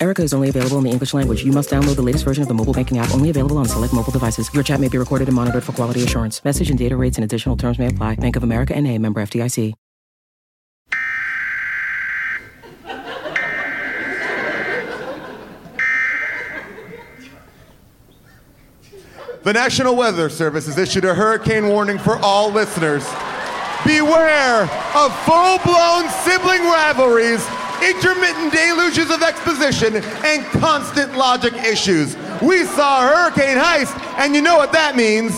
Erica is only available in the English language. You must download the latest version of the mobile banking app, only available on select mobile devices. Your chat may be recorded and monitored for quality assurance. Message and data rates and additional terms may apply. Bank of America and a member FDIC. The National Weather Service has issued a hurricane warning for all listeners. Beware of full blown sibling rivalries, intermittent deluges of exposition, and constant logic issues. We saw hurricane heist, and you know what that means.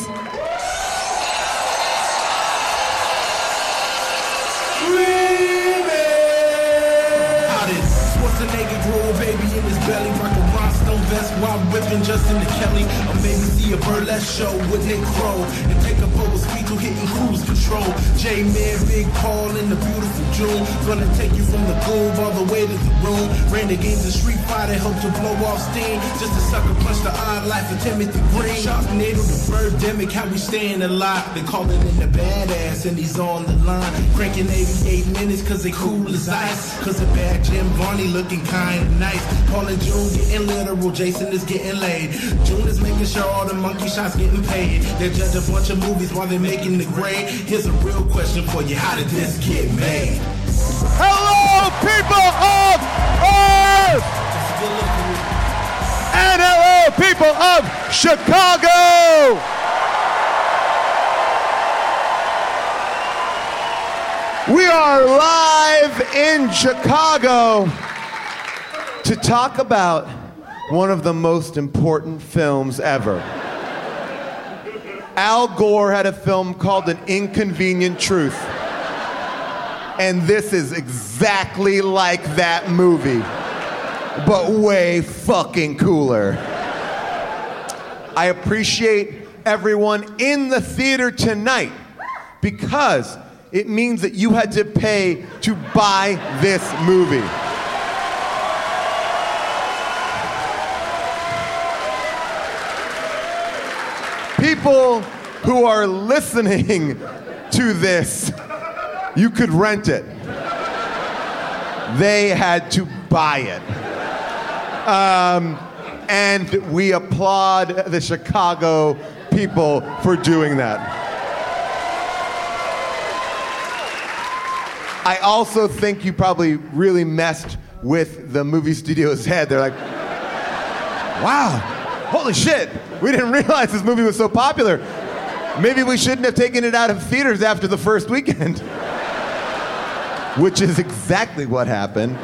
In while whipping Justin to Kelly. Or maybe see a burlesque show with Nick Crow and take a boat hitting cruise control. J-Man, Big Paul in the beautiful June. Gonna take you from the groove all the way to the room. Ran the games of Street Fighter, helped to blow off steam. Just a sucker punch the odd life of Timothy Green. Sharknado, the birdemic, how we staying alive. They calling in the badass and he's on the line. Cranking 88 minutes cause they cool as ice. Cause a bad Jim Barney looking kinda nice. Paul and June getting literal, Jason is getting laid. June is making sure all the monkey shots getting paid. They judge a bunch of movies while they're making the grade. Here's a real question for you, how did this get made? Hello, people of Earth! And hello, people of Chicago! We are live in Chicago to talk about one of the most important films ever. Al Gore had a film called An Inconvenient Truth. And this is exactly like that movie, but way fucking cooler. I appreciate everyone in the theater tonight because it means that you had to pay to buy this movie. People who are listening to this, you could rent it. They had to buy it. Um, and we applaud the Chicago people for doing that. I also think you probably really messed with the movie studio's head. They're like, wow, holy shit, we didn't realize this movie was so popular. Maybe we shouldn't have taken it out of theaters after the first weekend. Which is exactly what happened.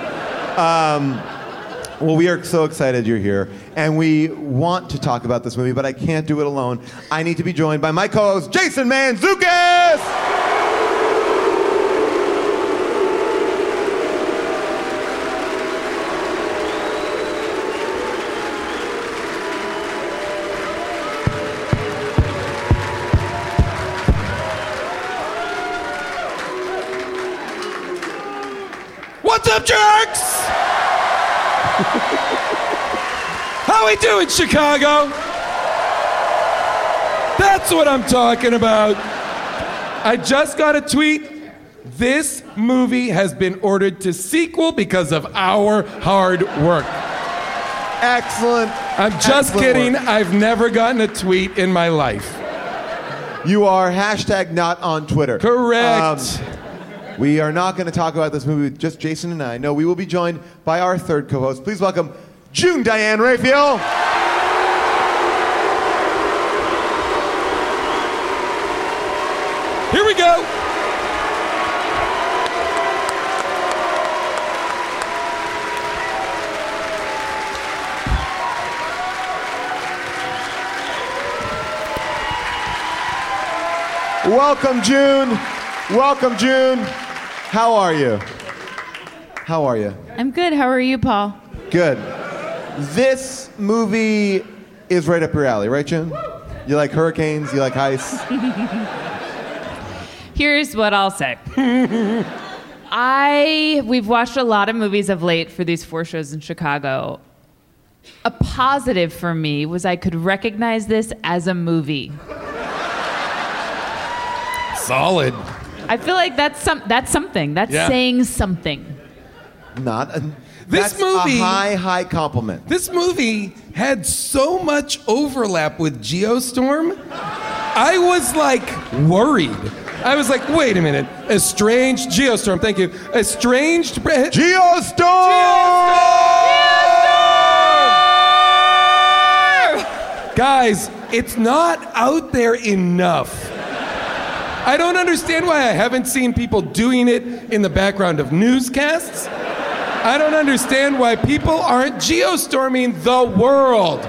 Um, well, we are so excited you're here, and we want to talk about this movie, but I can't do it alone. I need to be joined by my co host, Jason Mantzoukas! We doing, Chicago? That's what I'm talking about. I just got a tweet. This movie has been ordered to sequel because of our hard work. Excellent. I'm just excellent kidding. work. I've never gotten a tweet in my life. You are hashtag not on Twitter. Correct. Um, we are not going to talk about this movie with just Jason and I. No, we will be joined by our third co host. Please welcome June Diane Raphael. Here we go. Welcome, June. Welcome, June. How are you? How are you? I'm good. How are you, Paul? Good. This movie is right up your alley, right, June? You like hurricanes? You like heists? Here's what I'll say. I we've watched a lot of movies of late for these four shows in Chicago. A positive for me was I could recognize this as a movie. Solid. I feel like that's some that's something. That's Yeah. saying something. Not a, This that's movie- a high, high compliment. This movie had so much overlap with Geostorm. I was like worried. I was like, wait a minute. Estranged Geostorm, thank you. Estranged. Bre- Guys, it's not out there enough. I don't understand why I haven't seen people doing it in the background of newscasts. I don't understand why people aren't geostorming the world.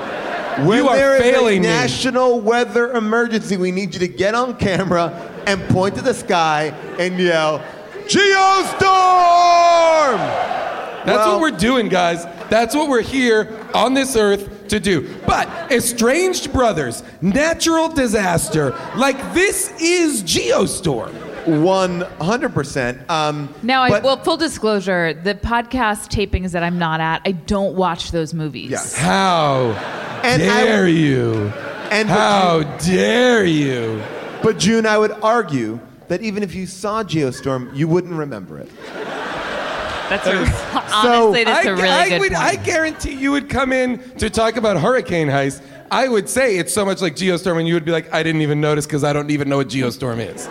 When you are failing a me. national weather emergency, we need you to get on camera and point to the sky and yell, Geostorm! That's Well- what we're doing, guys. That's what we're here on this earth to do. But estranged brothers, natural disaster, like this is Geostorm. 100%. Um, Now, I, but- well, full disclosure, the podcast tapings that I'm not at, I don't watch those movies. Yes. How And I- dare you? and How dare you? But June, I would argue that even if you saw Geostorm, you wouldn't remember it. That's a, honestly, that's I, a really I good would, point. I guarantee you would come in to talk about Hurricane Heist. I would say it's so much like Geostorm, and you would be like, I didn't even notice because I don't even know what Geostorm is.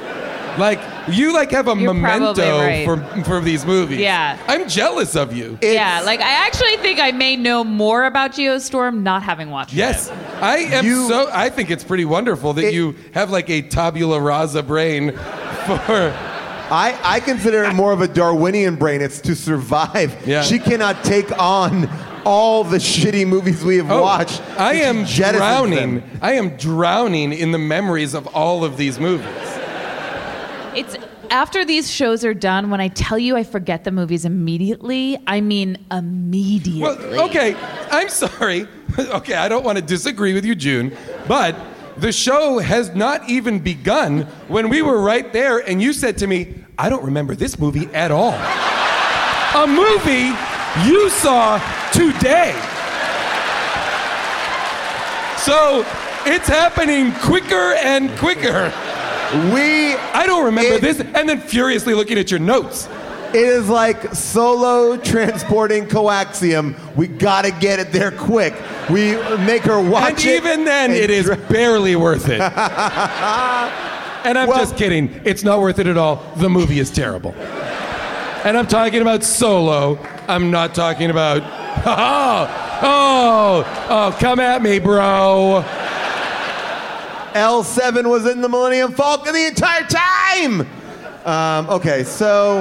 Like you like have a You're memento right. for for these movies. Yeah. I'm jealous of you. yeah, like I actually think I may know more about Geostorm not having watched Yes, it. Yes. I am You- so. I think it's pretty wonderful that It- you have like a tabula rasa brain for. I, I consider it more of a Darwinian brain. It's to survive. Yeah. She cannot take on all the shitty movies we have Oh, watched. I am drowning. them. I am drowning in the memories of all of these movies. It's after these shows are done, when I tell you I forget the movies immediately, I mean immediately. Well, okay, I'm sorry. okay, I don't want to disagree with you, June, but the show has not even begun when we were right there and you said to me, I don't remember this movie at all. A movie you saw today. So it's happening quicker and quicker. We. I don't remember It- this, and then furiously looking at your notes. It is like solo transporting coaxium. We gotta get it there quick. We make her watch And it. even then, and it is dr- barely worth it. and I'm Well- just kidding. It's not worth it at all. The movie is terrible. And I'm talking about Solo. I'm not talking about. Oh, oh, oh, come at me, bro. L7 was in the Millennium Falcon the entire time. Um, okay, so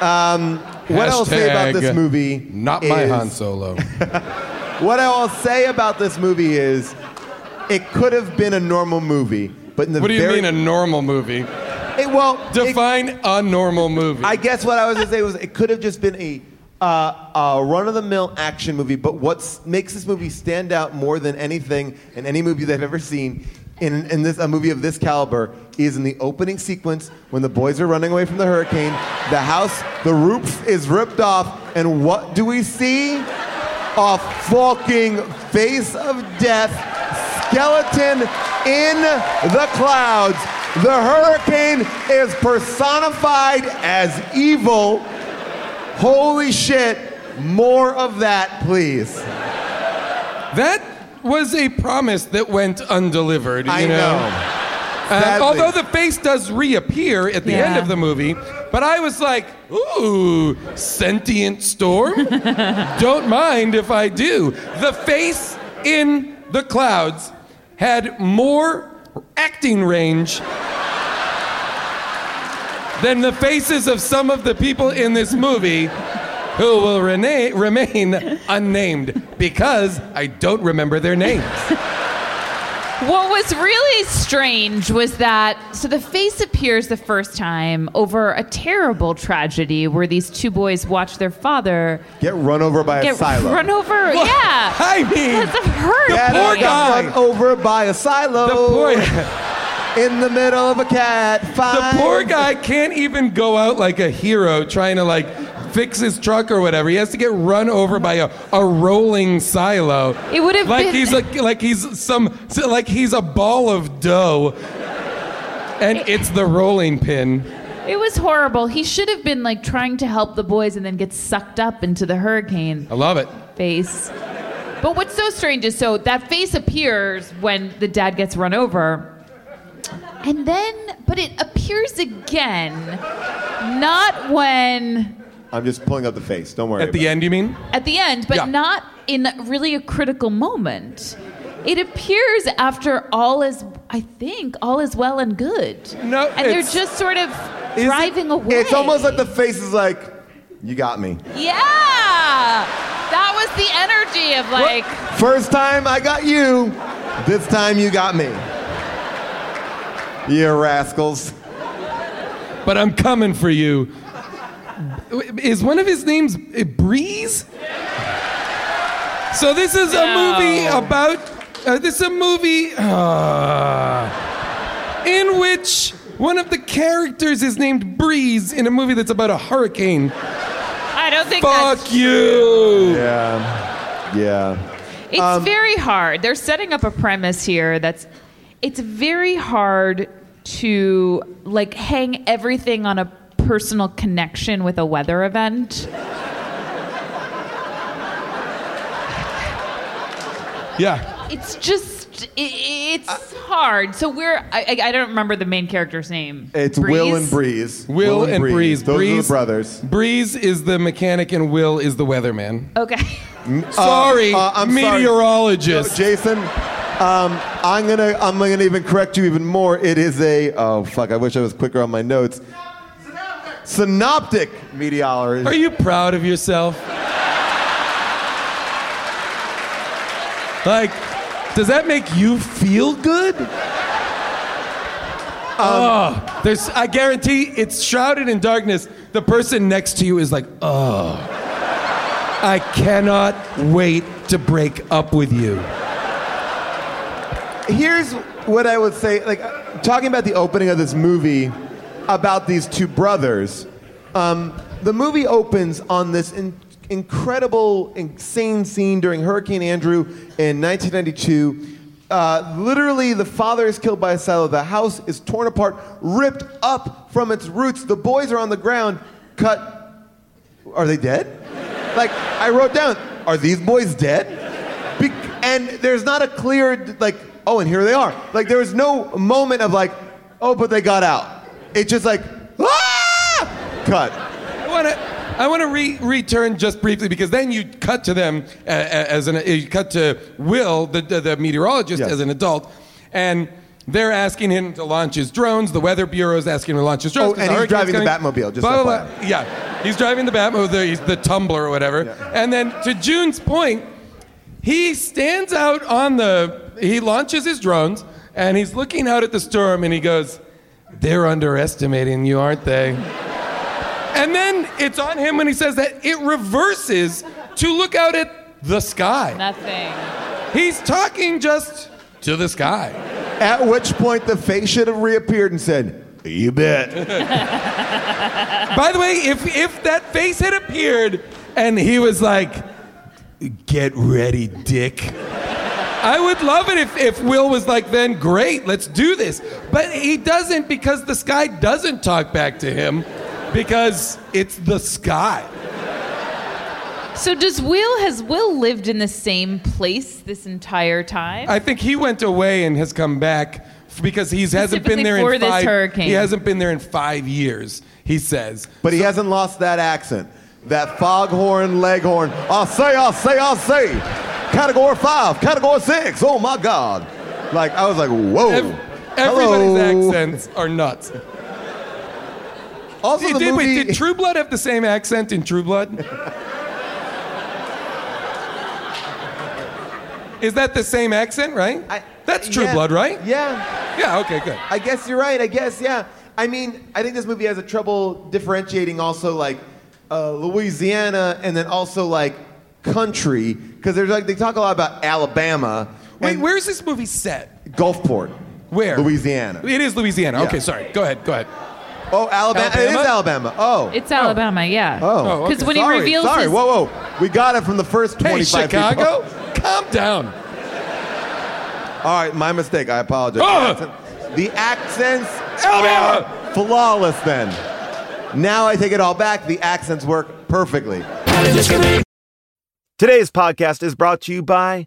um, what I'll say about this movie? Not my is- Han Solo. What I will say about this movie is, it could have been a normal movie, but in the What do you very, mean a normal movie? It, well, it- Define a normal movie. I guess what I was gonna say was it could have just been a uh, a run-of-the-mill action movie. But what makes this movie stand out more than anything in any movie that I've ever seen in, in this a movie of this caliber is in the opening sequence when the boys are running away from the hurricane. The house, the roof is ripped off, and what do we see? A fucking face of death skeleton in the clouds. The hurricane is personified as evil. Holy shit. More of that, please. that was a promise that went undelivered. I you know. know. Uh, although the face does reappear at the end of the movie, but I was like, ooh, sentient storm? Don't mind if I do. The face in the clouds had more acting range than the faces of some of the people in this movie who will rena- remain unnamed because I don't remember their names. What was really strange was that so the face appears the first time over a terrible tragedy where these two boys watch their father Get run over by a get silo. run over. Yeah, I mean, that's a hurt. Get poor guy. run over by a silo. The poor, in the middle of a cat fight. The poor guy can't even go out like a hero trying to like fix his truck or whatever. He has to get run over by a, a rolling silo. It would have like been- he's like like he's some like he's a ball of dough. And it's the rolling pin. It was horrible. He should have been like trying to help the boys and then get sucked up into the hurricane I love it. face. But what's so strange is so that face appears when the dad gets run over. And then, but it appears again, not when I'm just pulling up the face. Don't worry. At the about end, you mean? at the end, but Yeah. not in really a critical moment. It appears after all is, I think, all is well and good. No, and they're just sort of Is it- driving away. It's almost like the face is like, you got me. Yeah, that was the energy of like. First time I got you, this time you got me. You rascals. But I'm coming for you. Is one of his names uh, Breeze? So this is a No. movie about. Uh, this is a movie uh, in which one of the characters is named Breeze in a movie that's about a hurricane. I don't think Fuck that's you. Yeah. Yeah. It's Um, very hard. They're setting up a premise here that's it's very hard to like hang everything on a personal connection with a weather event. Yeah. It's just i- it's hard. So we're I, I I don't remember the main character's name. It's Will and Breeze. Will, and Breeze. Those Breeze are the brothers. Breeze is the mechanic and Will is the weatherman. Okay. Sorry, uh, I'm sorry. meteorologist. Jason, um, I'm gonna I'm gonna even correct you even more. It is a oh fuck. I wish I was quicker on my notes. Synoptic meteorologist. Are you proud of yourself? Like, does that make you feel good? oh, there's. I guarantee it's shrouded in darkness. The person next to you is like, oh, I cannot wait to break up with you. Here's what I would say. Like talking about the opening of this movie about these two brothers. Um, the movie opens on this in- incredible, insane scene during Hurricane Andrew in 1992. Uh, literally, the father is killed by a silo. The house is torn apart, ripped up from its roots. The boys are on the ground, cut. Are they dead? Like, I wrote down, are these boys dead? Be- and there's not a clear, like, oh, and here they are. Like, there was no moment of, like, oh, but they got out. It's just like, ah! Cut. I want to. I want to re- return just briefly because then you cut to them uh, as an. You cut to Will, the the, the meteorologist, Yes. as an adult, and they're asking him to launch his drones. The weather bureau is asking him to launch his drones. Oh, and he's driving the. Batmobile, just Blah, blah, blah. Yeah, he's driving the Batmobile, the, he's the tumbler or whatever. And then to June's point, he stands out on the. He launches his drones and he's looking out at the storm and he goes, "They're underestimating you, aren't they?" And then it's on him when he says that it reverses to look out at the sky. Nothing. He's talking just to the sky. At which point, the face should have reappeared and said, you bet. By the way, if if that face had appeared and he was like, "Get ready, dick." I would love it if, if Will was like, then great, let's do this. But he doesn't because the sky doesn't talk back to him because it's the sky. So does Will has Will lived in the same place this entire time? I think he went away and has come back because he hasn't been there for in this five. hurricane. He hasn't been there in five years. He says. But he hasn't lost that accent. That foghorn leghorn. I'll say, I'll say, I'll say. Category five, category six. Oh my God. Like, I was like, whoa. Ev- everybody's Hello. accents are nuts. Also, Did, the did- movie. wait, did True Blood have the same accent in True Blood? Is that the same accent, right? I- That's True yeah, Blood, right? Yeah. Yeah, okay, good. I guess you're right. I guess, yeah. I mean, I think this movie has a trouble differentiating also like uh, Louisiana and then also like country because there's like they talk a lot about Alabama Wait, where's this movie set? Gulfport. Where? Louisiana. It is Louisiana. Yeah. Okay, sorry. Go ahead. Go ahead. Oh, Alabama. It is Alabama? Alabama. Oh. It's Alabama, yeah. Oh, Because okay. when sorry, he reveals sorry. his, Whoa, whoa. We got it from the first 25 Hey, Chicago, people. calm down. All right, my mistake. I apologize. Oh! The accents Alabama! are flawless then. Now I take it all back. The accents work perfectly. Today's podcast is brought to you by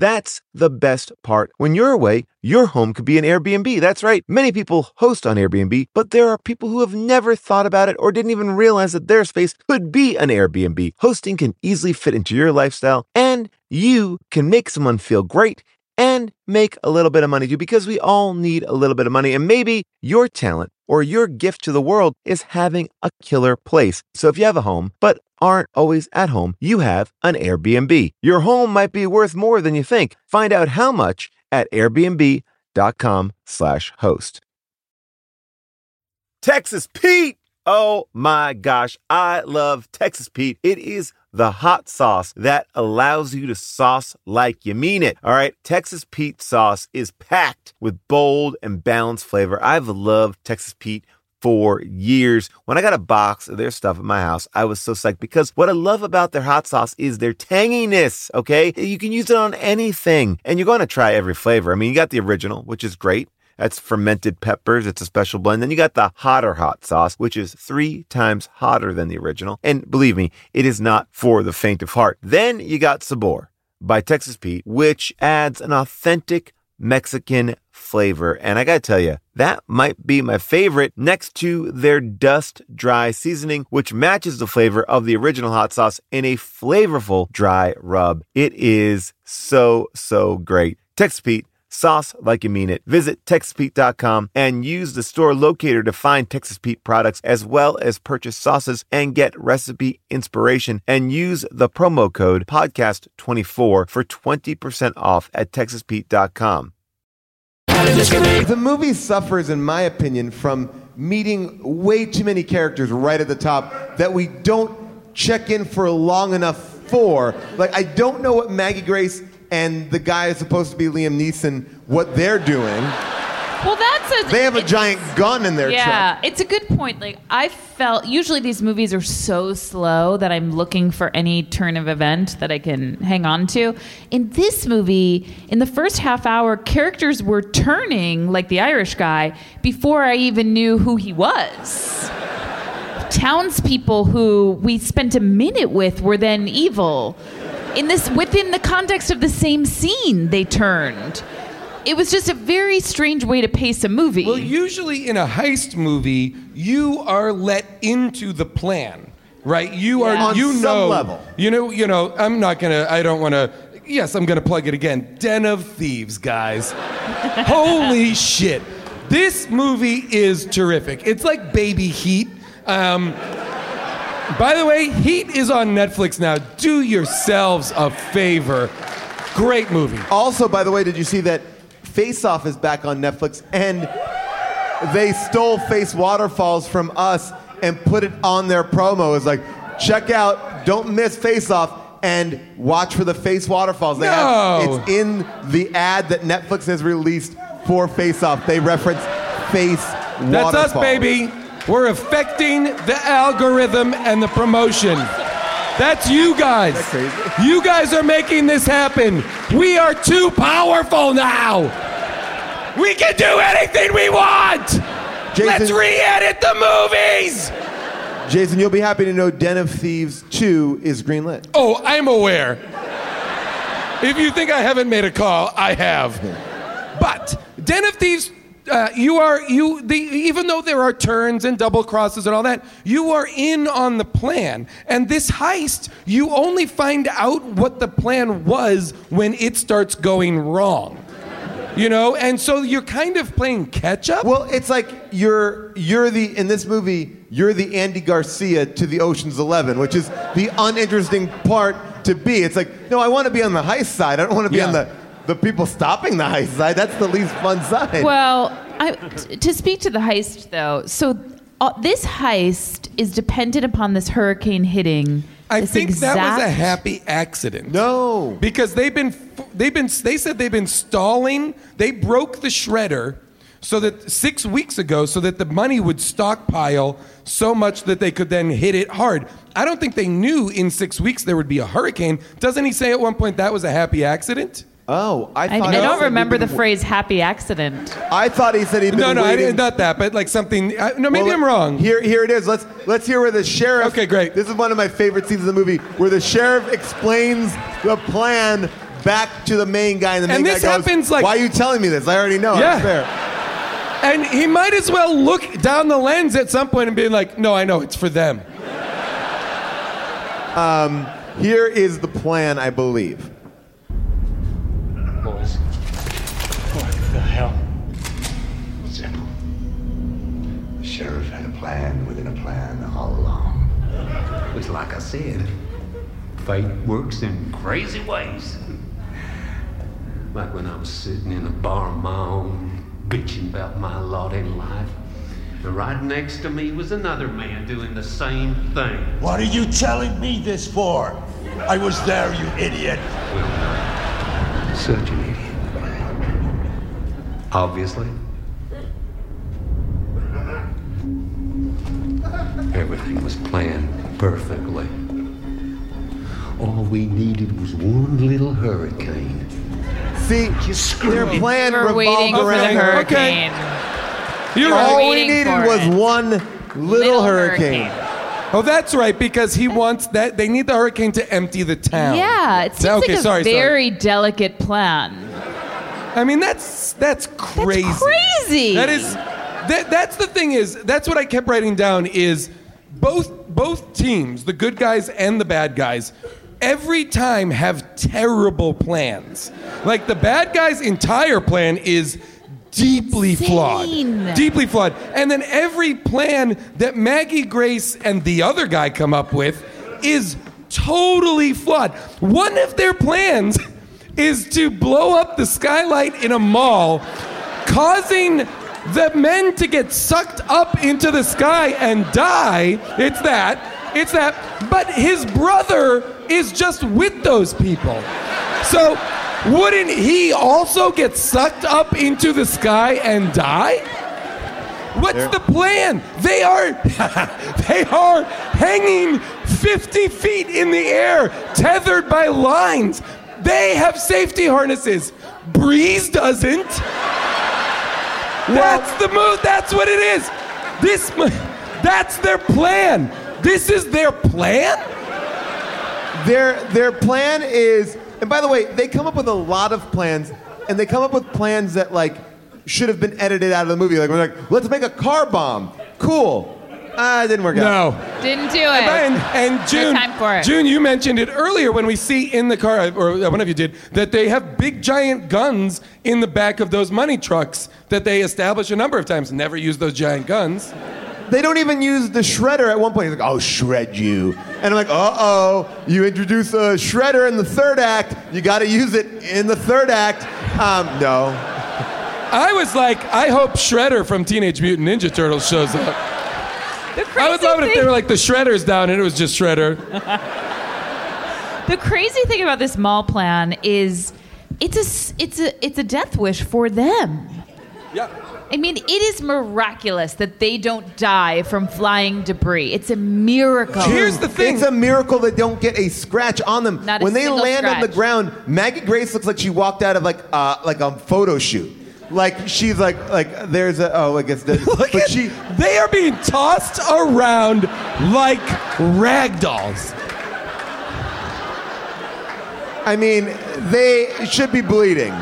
That's the best part. When you're away, your home could be an Airbnb. That's right. Many people host on Airbnb, but there are people who have never thought about it or didn't even realize that their space could be an Airbnb. Hosting can easily fit into your lifestyle, and you can make someone feel great and make a little bit of money too, because we all need a little bit of money. And maybe your talent or your gift to the world is having a killer place. So if you have a home, but aren't always at home, you have an Airbnb. Your home might be worth more than you think. Find out how much at airbnb.com slash host. Texas Pete. Oh my gosh, I love Texas Pete. It is the hot sauce that allows you to sauce like you mean it. All right, Texas Pete sauce is packed with bold and balanced flavor. I've loved Texas Pete for years. When I got a box of their stuff at my house, I was so psyched because what I love about their hot sauce is their tanginess, okay? You can use it on anything and you're going to try every flavor. I mean, you got the original, which is great. That's fermented peppers. It's a special blend. Then you got the hotter hot sauce, which is three times hotter than the original. And believe me, it is not for the faint of heart. Then you got Sabor by Texas Pete, which adds an authentic Mexican flavor. And I gotta tell you, that might be my favorite next to their dust dry seasoning, which matches the flavor of the original hot sauce in a flavorful dry rub. It is so, so great. Texas Pete Sauce like you mean it. Visit TexasPete.com and use the store locator to find Texas Pete products as well as purchase sauces and get recipe inspiration. And use the promo code podcast24 for 20% off at TexasPete.com. The movie suffers, in my opinion, from meeting way too many characters right at the top that we don't check in for long enough for. Like, I don't know what Maggie Grace and the guy is supposed to be Liam Neeson, what they're doing. Well, that's a. They have a giant gun in their truck. Yeah, truck. it's a good point. Like I felt usually these movies are so slow that I'm looking for any turn of event that I can hang on to. In this movie, in the first half hour, characters were turning like the Irish guy before I even knew who he was. Townspeople who we spent a minute with were then evil. In this within the context of the same scene, they turned. It was just a very strange way to pace a movie. Well, usually in a heist movie, you are let into the plan, right? You are On you some know level. You know, you know, I'm not gonna I don't wanna yes, I'm gonna plug it again. Den of Thieves, guys. Holy shit. This movie is terrific. It's like baby heat. Um, by the way, Heat is on Netflix now. Do yourselves a favor. Great movie. Also, by the way, did you see that Face Off is back on Netflix and they stole Face Waterfalls from us and put it on their promo. It's like, check out, don't miss Face Off. and watch for the face waterfalls. They have, No. it's in the ad that Netflix has released for Face Off. They reference face Waterfalls. That's us, baby. We're affecting the algorithm and the promotion. That's you guys. That? You guys are making this happen. We are too powerful now. We can do anything we want. Jason- Let's re-edit the movies. Jason, you'll be happy to know Den of Thieves 2 is greenlit. Oh, I'm aware. If you think I haven't made a call, I have. But Den of Thieves, uh, you are you. The, even though there are turns and double crosses and all that, you are in on the plan. And this heist, you only find out what the plan was when it starts going wrong. You know, and so you're kind of playing catch up. Well, it's like you're you're the in this movie you're the Andy Garcia to the Ocean's Eleven, which is the uninteresting part to be. It's like no, I want to be on the heist side. I don't want to be Yeah. on the the people stopping the heist side. That's the least fun side. Well, I, t- to speak to the heist, though, so uh, this heist is dependent upon this hurricane hitting. I this think that was a happy accident. no. because they've been they've been they said they've been stalling. They broke the shredder so that 6 weeks ago so that the money would stockpile so much that they could then hit it hard. I don't think they knew in 6 weeks there would be a hurricane. Doesn't he say at one point that was a happy accident? Oh, I I, thought I he don't said remember he'd the been- phrase "happy accident." I thought he said he'd been No, no, I waiting. didn't, not that, but like something I, no, maybe Well, I'm wrong. Here, here it is. Let's let's hear where the sheriff. Okay, great. This is one of my favorite scenes of the movie, where the sheriff explains the plan back to the main guy, and the main And guy this goes, happens, like- "Why are you telling me this? I already know. Yeah. It's fair." and he might as well look down the lens at some point and be like, "No, I know it's for them." Um, here is the plan, I believe. Boys, what the hell? Simple. The sheriff had a plan within a plan all along. It was like I said, fate works in crazy ways. Like when I was sitting in a bar on my own, bitching about my lot in life. And right next to me was another man doing the same thing. What are you telling me this for? I was there, you idiot. Such an idiot. Obviously. Everything was planned perfectly. All we needed was one little hurricane. See, their plan We're waiting revolved for the around. hurricane. You're We're right. All we needed was it. one little, Little hurricane. hurricane. Oh, that's right, because he wants that. They need the hurricane to empty the town. Yeah, it seems Okay, like a sorry, sorry. very delicate plan. I mean, that's that's crazy. That's crazy. That is. That, that's the thing is that's what I kept writing down is both both teams, the good guys and the bad guys, every time have terrible plans. Like the bad guys' entire plan is deeply flawed. Insane. Deeply flawed. And then every plan that Maggie Grace and the other guy come up with is totally flawed. One of their plans is to blow up the skylight in a mall, causing the men to get sucked up into the sky and die. It's that. It's that. But his brother is just with those people. So, wouldn't he also get sucked up into the sky and die? What's the plan? They are they are hanging 50 feet in the air, tethered by lines. They have safety harnesses. Breeze doesn't. That's the move. That's what it is. This that's their plan. This is their plan? Their their plan is, and by the way, they come up with a lot of plans, and they come up with plans that like should have been edited out of the movie. Like we're like, let's make a car bomb. Cool. Ah, it didn't work out. No. Didn't do it. And, and June, time for it. June, you mentioned it earlier when we see in the car, or one of you did, that they have big giant guns in the back of those money trucks that they establish a number of times. Never use those giant guns. They don't even use the shredder at one point. He's like, "I'll shred you," and I'm like, "Uh oh, you introduce a shredder in the third act. You got to use it in the third act." Um, no. I was like, I hope Shredder from Teenage Mutant Ninja Turtles shows up. The I would crazy love it if they were like the Shredder's down and it was just Shredder. The crazy thing about this mall plan is it's a s- it's a it's a death wish for them. Yeah. I mean, it is miraculous that they don't die from flying debris. It's a miracle. Here's the thing. It's a miracle they don't get a scratch on them. Not a when they single land on the ground, Maggie Grace looks like she walked out of like uh, like a photo shoot. Like she's like like there's a oh I guess the, Look but at- she they are being tossed around like rag dolls. I mean they should be bleeding.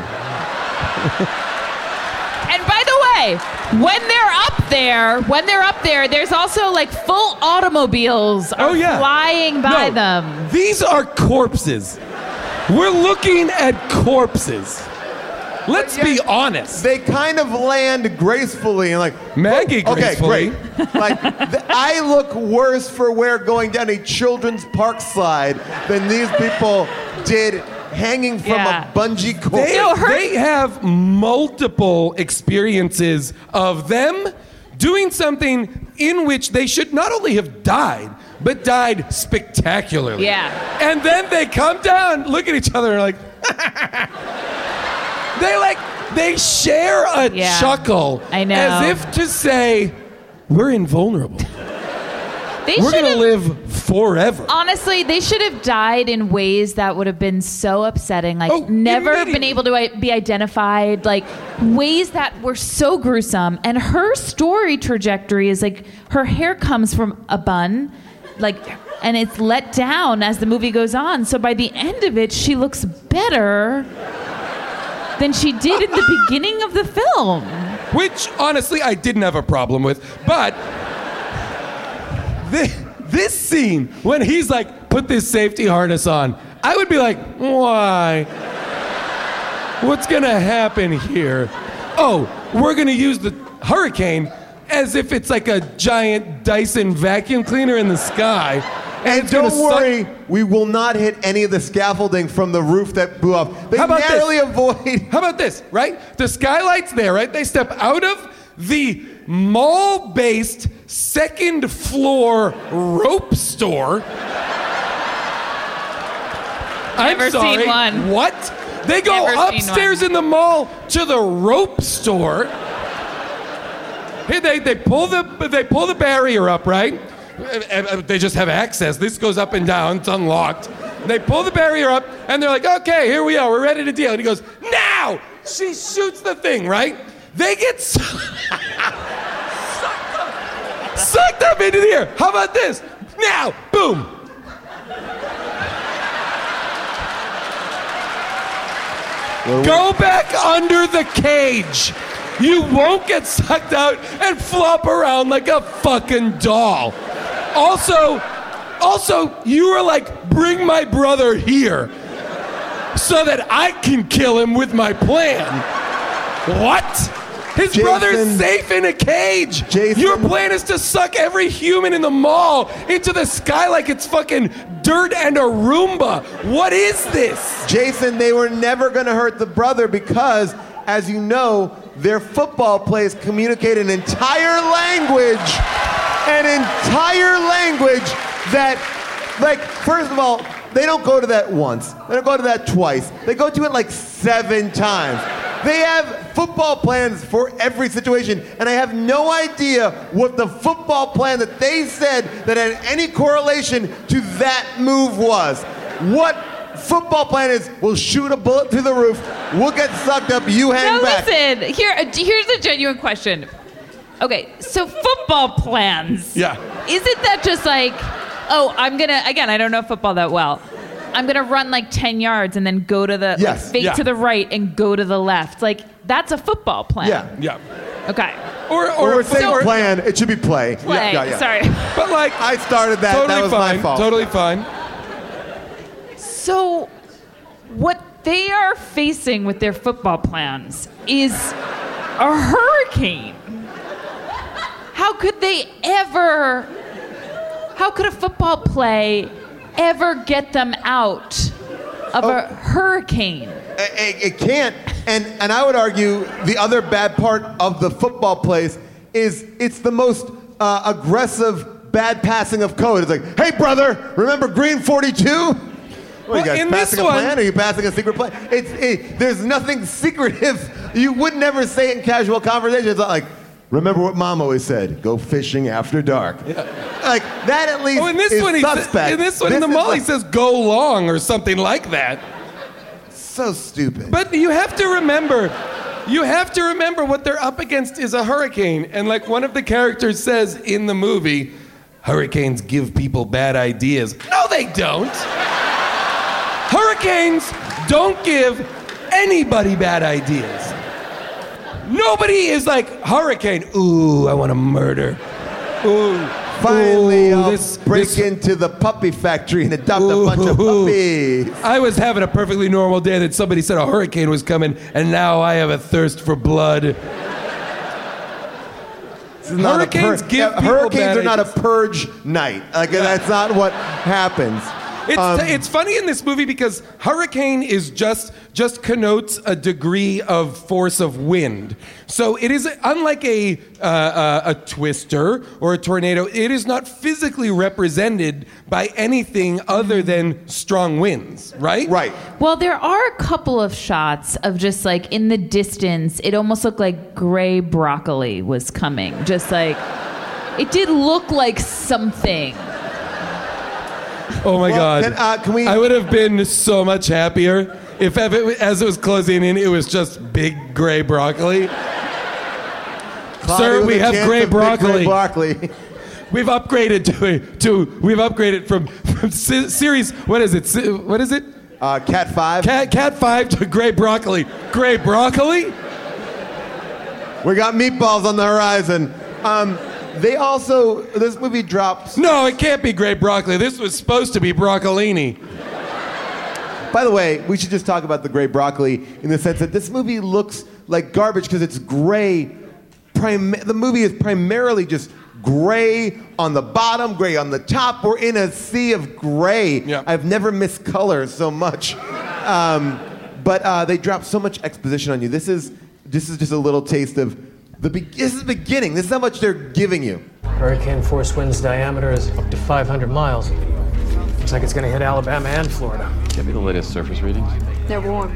And by the way, when they're up there, when they're up there, there's also like full automobiles are Oh yeah. flying by No, them. These are corpses. We're looking at corpses. Let's be honest. They kind of land gracefully and like Maggie oh, Okay, gracefully. great. Like th- I look worse for wear going down a children's park slide than these people did hanging from Yeah. a bungee cord. They, No, her- they have multiple experiences of them doing something in which they should not only have died, but died spectacularly. Yeah. And then they come down, look at each other, and are like, they like, they share a Yeah. chuckle. I know. As if to say, we're invulnerable. They We're should going to have live forever. Honestly, they should have died in ways that would have been so upsetting. Like, Oh, never been able to i- be identified. Like, ways that were so gruesome. And her story trajectory is like her hair comes from a bun, like, and it's let down as the movie goes on. So by the end of it, she looks better than she did in the beginning of the film. Which, honestly, I didn't have a problem with. But thi- this scene, when he's like, put this safety harness on, I would be like, why? What's gonna happen here? Oh, we're gonna use the hurricane as if it's like a giant Dyson vacuum cleaner in the sky. And it's don't suck- worry, we will not hit any of the scaffolding from the roof that blew off. They How about this? narrowly avoid. How about this, right? The skylight's there, right? They step out of the mall based second floor rope store. I'm Never seen sorry. one. What? They go Never upstairs in the mall to the rope store. Hey, they, they pull the they pull the barrier up, right? They just have access. This goes up and down. It's unlocked. They pull the barrier up, and they're like, "Okay, here we are. We're ready to deal." And he goes, "Now!" She shoots the thing, right? They get su- sucked, up, sucked up into the air. How about this? Now, boom. Go back under the cage. You won't get sucked out and flop around like a fucking doll. Also, also, you were like, bring my brother here so that I can kill him with my plan. What? His Jason- brother's safe in a cage. Jason- Your plan is to suck every human in the mall into the sky like it's fucking dirt and a Roomba. What is this? Jason, they were never going to hurt the brother because, as you know, their football plays communicate an entire language, an entire language that, like, first of all, they don't go to that once. They don't go to that twice. They go to it like seven times. They have football plans for every situation, and I have no idea what the football plan that they said that had any correlation to that move was. What football plan is we'll shoot a bullet through the roof, we'll get sucked up, you hang Now back. listen, here, uh, here's a genuine question. Okay, so football plans. Yeah. Isn't that just like, oh, I'm gonna again? I don't know football that well. I'm gonna run like ten yards and then go to the like, Yes. fake Yeah. to the right and go to the left. Like that's a football plan. Yeah. Yeah. Okay. Or, Or or, we're So- plan, it should be play. Play. Yeah, yeah, yeah. Sorry. but like, I started that, totally that was fine. my fault. Totally fine. So, what they are facing with their football plans is a hurricane. How could they ever, how could a football play ever get them out of a hurricane? It, it can't. And and I would argue the other bad part of the football plays is it's the most uh, aggressive bad passing of code. It's like, hey brother, remember green 42? What, you Well, guys in this passing a one- plan? Or are you passing a secret plan? It's it, there's nothing secretive. You would never say it in casual conversation. It's not like, remember what Mom always said: go fishing after dark. Like that at least Oh, in this is one, he suspect. in this one, in the mall, he says "go long" or something like that. so stupid. But you have to remember, you have to remember what they're up against is a hurricane. And like one of the characters says in the movie, hurricanes give people bad ideas. No, they don't. Hurricanes don't give anybody bad ideas. Nobody is like, hurricane, ooh, I want to murder. Ooh. Finally, ooh, I'll this- break this- into the puppy factory and adopt a bunch of puppies. I was having a perfectly normal day that somebody said a hurricane was coming, and now I have a thirst for blood. This is not a Hurricanes pur- give yeah, hurricanes are not a purge night. Like that's not what happens. It's, Um, it's funny in this movie because hurricane is just just connotes a degree of force of wind. So it is unlike a uh, uh, a twister or a tornado. It is not physically represented by anything other than strong winds. Right. right. Well, there are a couple of shots of just like in the distance, it almost looked like gray broccoli was coming. Just like it did look like something. Oh my Well, God. can, uh, can we- I would have been so much happier if, ev- as it was closing in, it was just big gray broccoli. Cloudy Sir, we have gray broccoli. broccoli. We've upgraded to to we've upgraded from, from series what is it what is it Uh, cat five. cat cat five to gray broccoli gray broccoli We got meatballs on the horizon. Um, they also this movie drops. no it can't be gray broccoli this was supposed to be broccolini By the way, we should just talk about the gray broccoli in the sense that this movie looks like garbage because it's gray. Prim- the movie is primarily just gray on the bottom, gray on the top. We're in a sea of gray. Yeah. I've never missed color so much. Um, but uh, they drop so much exposition on you. This is this is just a little taste of the. Be- this is the beginning. This is how much they're giving you. Hurricane force wind's diameter is up to 500 miles. Looks like it's going to hit Alabama and Florida. Give me the latest surface readings. They're warm.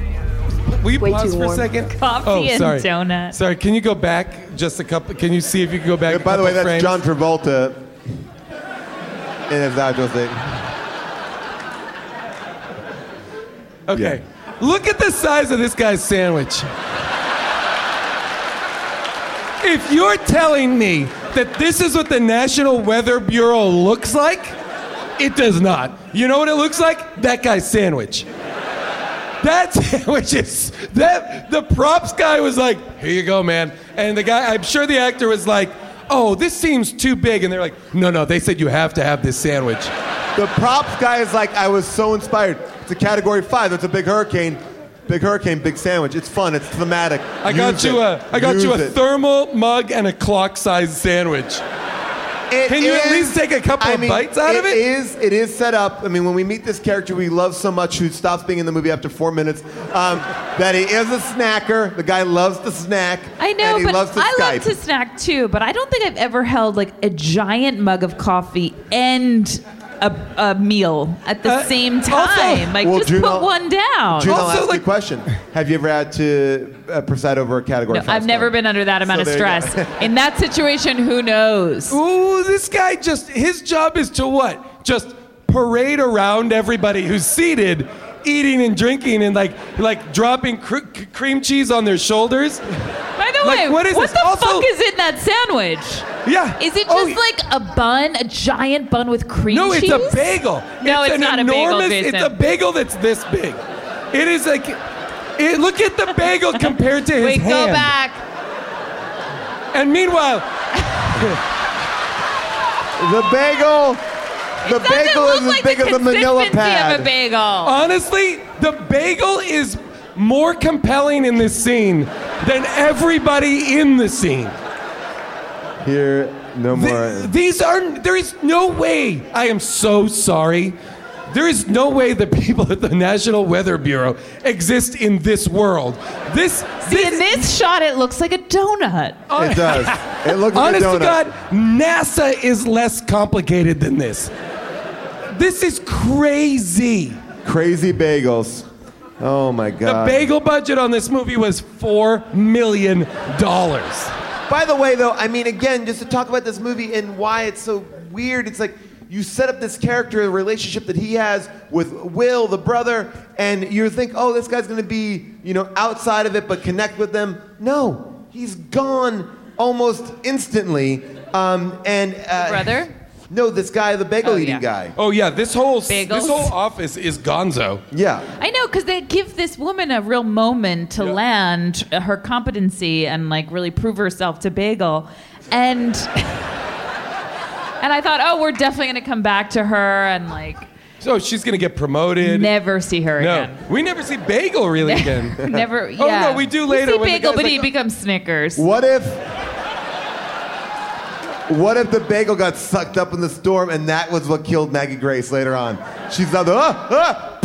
will you Way pause too for a warm. second Coffee oh and sorry donut. sorry can you go back just a couple can you see if you can go back a By the way, couple that's frames? John Travolta in his outro thing. Okay. Look at the size of this guy's sandwich. If you're telling me that this is what the National Weather Bureau looks like, it does not. You know what it looks like? That guy's sandwich. That sandwich is that the props guy was like, "Here you go, man." And the guy, I'm sure the actor was like, "Oh, this seems too big." And they're like, "No, no, they said you have to have this sandwich." The props guy is like, I was so inspired. It's a category five. It's a big hurricane. Big hurricane, big sandwich. It's fun. It's thematic. I got Use you it. a I got you a it. thermal mug and a clock-sized sandwich. It Can you at least take a couple I of bites out of it? It is. It is set up. I mean, when we meet this character we love so much, who stops being in the movie after four minutes, um, that he is a snacker. The guy loves to snack. I know, and he but loves to I Skype. love to snack too. But I don't think I've ever held like a giant mug of coffee and a, a meal at the Uh, same also- time. like, Well, just June, put one down. June, Also, ask you a question. Have you ever had to uh, preside over a category? No, I've never star? been under that amount So of stress. In that situation, who knows? Ooh, this guy just his job is to what? Just parade around everybody who's seated, eating and drinking and like like dropping cr- c- cream cheese on their shoulders. By the Like, way, what is this? the Also- fuck is in that sandwich? Yeah. Is it oh, just Oh, like a bun, a giant bun with cream No, cheese? No, it's a bagel. No, it's an not a bagel, enormous, Jason. It's a bagel that's this big. It is like it, look at the bagel compared to his Wait, hand. go back. And meanwhile, The bagel. The Doesn't bagel is look as like big the as a manila consistency pad. of a bagel. honestly, the bagel is more compelling in this scene than everybody in the scene. Here, no more. Th- these are there is no way. I am so sorry. There is no way the people at the National Weather Bureau exist in this world. This, See, in this shot, it looks like a donut. Oh, it does. It looks like honest a donut. to God, NASA is less complicated than this. This is crazy. Crazy bagels. Oh my God. The bagel budget on this movie was four million dollars. By the way, though, I mean, again, just to talk about this movie and why it's so weird, it's like you set up this character, the relationship that he has with Will, the brother, and you think, oh, this guy's gonna be, you know, outside of it but connect with them. No, he's gone almost instantly. Um, and uh, brother? No, this guy, the bagel Oh, eating yeah. guy. Oh yeah, this whole this whole office is Gonzo. Yeah. I know because they give this woman a real moment to land her competency and like really prove herself to Bagel, and and I thought, oh, we're definitely gonna come back to her and like So she's gonna get promoted. never see her no, again. we never see Bagel really again. Never. Oh, yeah. no, we do later We see when the Bagel, guy's but like, he "Oh." becomes Snickers. What if? What if the bagel got sucked up in the storm and that was what killed Maggie Grace later on? She's out there, ah, ah.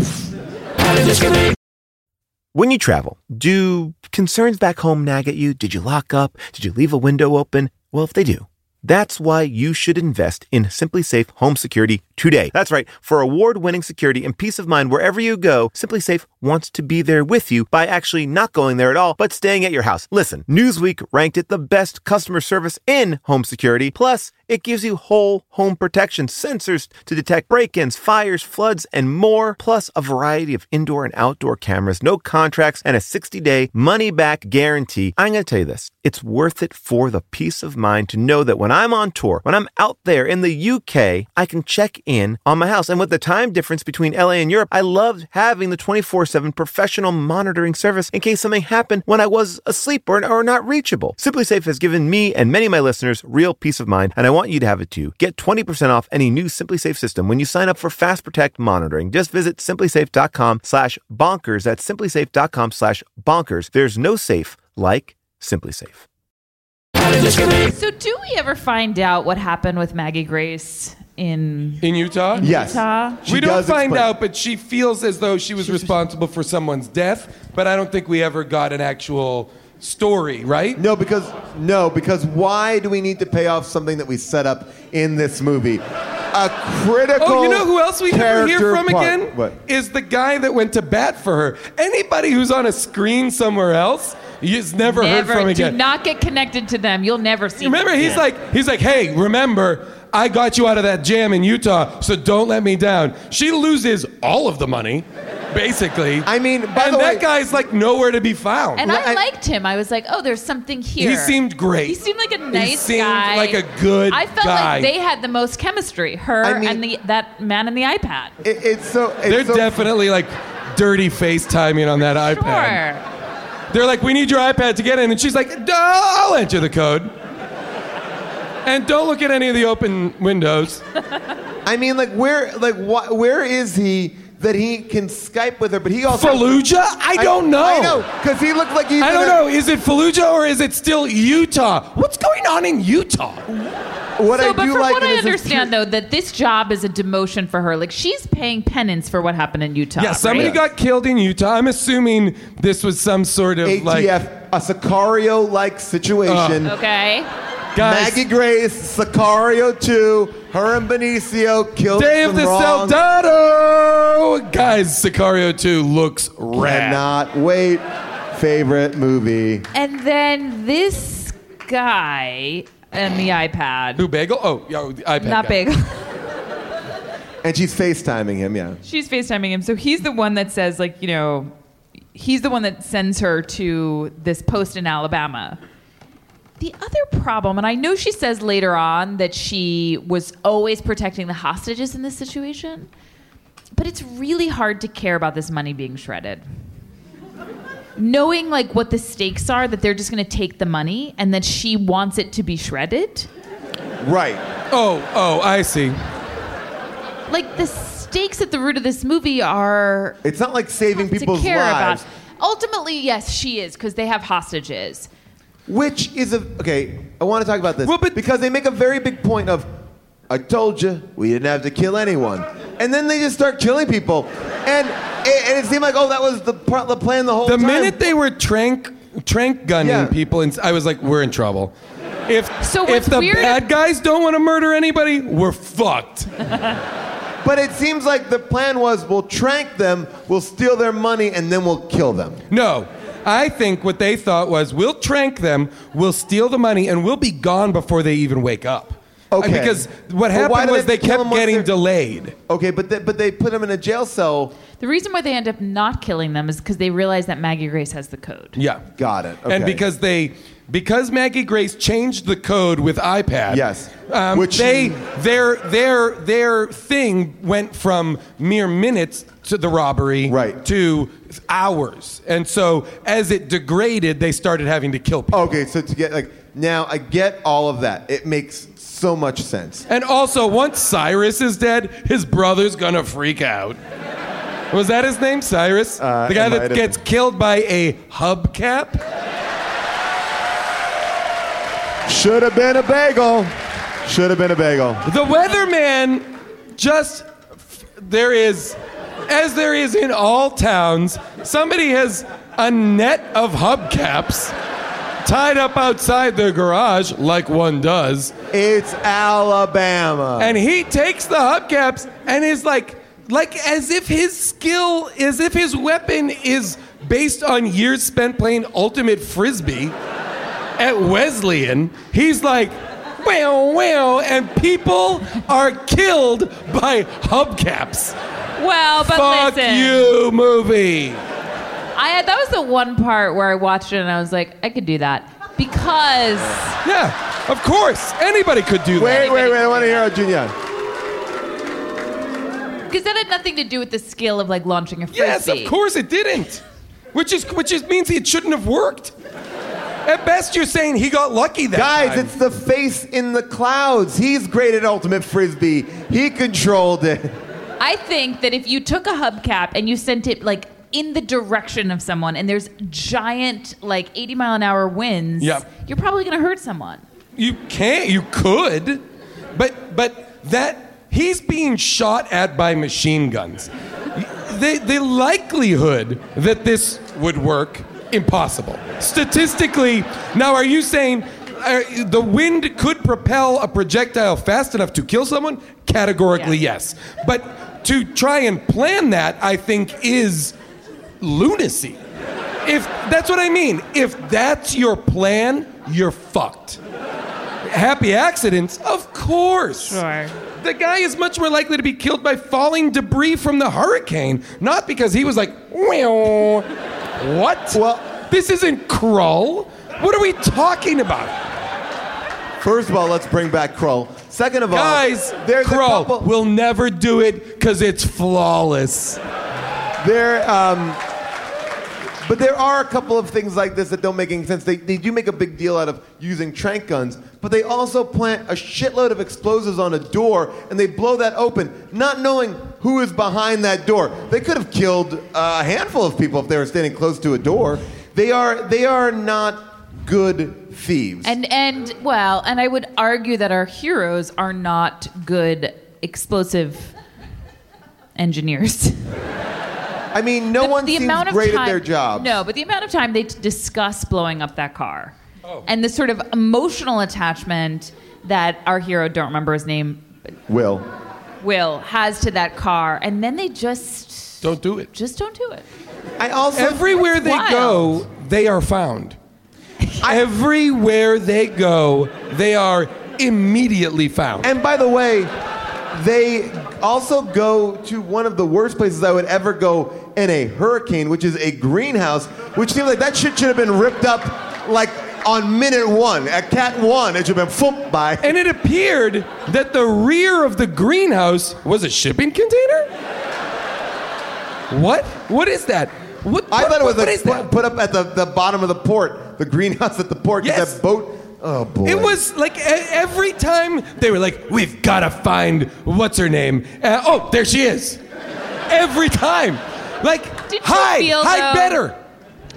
When you travel, do concerns back home nag at you? Did you lock up? Did you leave a window open? Well, if they do, that's why you should invest in SimpliSafe Home Security today. That's right. For award-winning security and peace of mind wherever you go, SimpliSafe wants to be there with you by actually not going there at all, but staying at your house. Listen, Newsweek ranked it the best customer service in home security. Plus, it gives you whole home protection, sensors to detect break-ins, fires, floods, and more, plus a variety of indoor and outdoor cameras, no contracts, and a 60-day money-back guarantee. I'm going to tell you this. It's worth it for the peace of mind to know that when I'm on tour, when I'm out there in the UK, I can check in on my house. And with the time difference between LA and Europe, I loved having the 24-7 professional monitoring service in case something happened when I was asleep or, or not reachable. SimpliSafe has given me and many of my listeners real peace of mind, and I want you to have it too. Get 20% off any new SimpliSafe system when you sign up for Fast Protect monitoring. Just visit simplisafe.com slash bonkers. That's simplisafe.com slash bonkers. There's no safe like SimpliSafe. So, do we ever find out what happened with Maggie Grace in In Utah? Yes. Utah? She we don't does find explain. out, but she feels as though she was responsible for someone's death. But I don't think we ever got an actual story, right? No, because no, because why do we need to pay off something that we set up in this movie? A critical. Oh, you know who else we never hear from part. again? What? Is the guy that went to bat for her. Anybody who's on a screen somewhere else, he's never, heard Never. from Do not get connected to them. You'll never see. Remember, them. he's like, he's like, hey, remember, I got you out of that jam in Utah, so don't let me down. She loses all of the money, basically. I mean, by and the that way- guy's like nowhere to be found. And I I- liked him. I was like, oh, there's something here. He seemed great. He seemed like a nice guy. He seemed guy. like a good I felt guy. like they had the most chemistry. Her I mean- and the that man in the iPad. It, it's so. It's They're so, definitely like dirty FaceTiming on that iPad. They're like, we need your iPad to get in. And she's like, I'll enter the code. And don't look at any of the open windows. I mean, like where, like wh- where is he that he can Skype with her? But he also. Fallujah? I don't know. I know, because he looked like he's. I don't a- know. Is it Fallujah or is it still Utah? What's going on in Utah? What So, I but do from like what it I is his understand, though, that this job is a demotion for her. Like she's paying penance for what happened in Utah. Yeah, somebody right? got killed in Utah. I'm assuming this was some sort of ATF, like a Sicario-like situation. Okay. guys. Maggie Grace, Sicario 2, her and Benicio killed Day of some the wrong. Soldado! Guys, Sicario 2 looks rad. Cannot wait. Favorite movie. And then this guy and the iPad. Who, Bagel? Oh, yeah, the iPad Not guy. big. And she's FaceTiming him, yeah. She's FaceTiming him. So he's the one that says, like, you know, he's the one that sends her to this post in Alabama. The other problem, and I know she says later on that she was always protecting the hostages in this situation, but it's really hard to care about this money being shredded. Knowing like what the stakes are, that they're just going to take the money and that she wants it to be shredded. Right. Oh, oh, I see. Like the stakes at the root of this movie are It's not like saving to people's care lives. about. Ultimately, yes, she is because they have hostages. Which is a okay. I want to talk about this Well, but- because they make a very big point of, "I told you we didn't have to kill anyone," and then they just start killing people, and it, and it seemed like, oh, that was the part, the plan the whole The time. The minute they were trank, trank gunning Yeah. people, and I was like, we're in trouble. If, So if the weird- bad guys don't want to murder anybody, we're fucked. But it seems like the plan was we'll trank them, we'll steal their money, and then we'll kill them. No. I think what they thought was we'll trank them, we'll steal the money, and we'll be gone before they even wake up. Okay. Because what But why happened was they they kill kept them once getting delayed. Okay, but they, but they put them in a jail cell. The reason why they end up not killing them is because they realize that Maggie Grace has the code. Yeah. Got it. Okay. And because they because Maggie Grace changed the code with iPad. Yes. Um, Which- they their their their thing went from mere minutes to the robbery Right. to hours. And so as it degraded, they started having to kill people. Okay, so to get like now I get all of that. It makes so much sense. And also, once Cyrus is dead, his brother's gonna freak out. Was that his name, Cyrus? Uh, the guy that gets killed by a hubcap? Should have been a bagel. Should have been a bagel. The weatherman just there is as there is in all towns, somebody has a net of hubcaps tied up outside their garage like one does. It's Alabama. And he takes the hubcaps and is like like as if his skill as if his weapon is based on years spent playing ultimate frisbee at Wesleyan. He's like well, well, and people are killed by hubcaps. Well, but Fuck listen. you, movie. I had, that was the one part where I watched it and I was like, I could do that because Yeah, of course. Anybody could do that. wait, wait, wait. I want to hear Junior. because that had nothing to do with the skill of like launching a frisbee. Yes, of course it didn't. Which is which is means it shouldn't have worked. At best, you're saying he got lucky that Guys, time. it's the face in the clouds. He's great at ultimate frisbee. He controlled it. I think that if you took a hubcap and you sent it like in the direction of someone, and there's giant like 80 mile an hour winds, Yep. you're probably gonna hurt someone. You can't. You could, but but that he's being shot at by machine guns. The the likelihood that this would work impossible statistically. Now, are you saying? Uh, the wind could propel a projectile fast enough to kill someone? Categorically, Yeah. yes. But to try and plan that, I think, is lunacy. If that's what I mean, if that's your plan, you're fucked. Happy accidents, of course. Sure. The guy is much more likely to be killed by falling debris from the hurricane, not because he was like, "Meow." what? Well- this isn't Krull. What are we talking about? First of all, let's bring back Krull. Second of all, Guys, there's Krull couple. will never do it because it's flawless. There, um, but there are a couple of things like this that don't make any sense. They, they do make a big deal out of using trank guns, but they also plant a shitload of explosives on a door and they blow that open, not knowing who is behind that door. They could have killed a handful of people if they were standing close to a door. They are they are not good thieves. And and well, and I would argue that our heroes are not good explosive engineers. I mean, no the, one the seems amount of great time, at their job. No, but the amount of time they t- discuss blowing up that car, Oh. and the sort of emotional attachment that our hero, don't remember his name, Will. Will has to that car, and then they just Don't do it. just don't do it. I also Everywhere they wild. go, they are found. Everywhere they go, they are immediately found. And by the way, they also go to one of the worst places I would ever go in a hurricane, which is a greenhouse, which seems like that shit should have been ripped up like on minute one. At cat one, it should have been fooped by. And it appeared that the rear of the greenhouse was a shipping container? What? What is that? What, I what- thought it was what that? put, put up at the, the bottom of the port, the greenhouse at the port. 'cause Yes. That boat. Oh boy. It was like e- every time they were like, "We've got to find what's her name." Uh, oh, there she is. Every time, like, Did you hide, feel, hide though- better.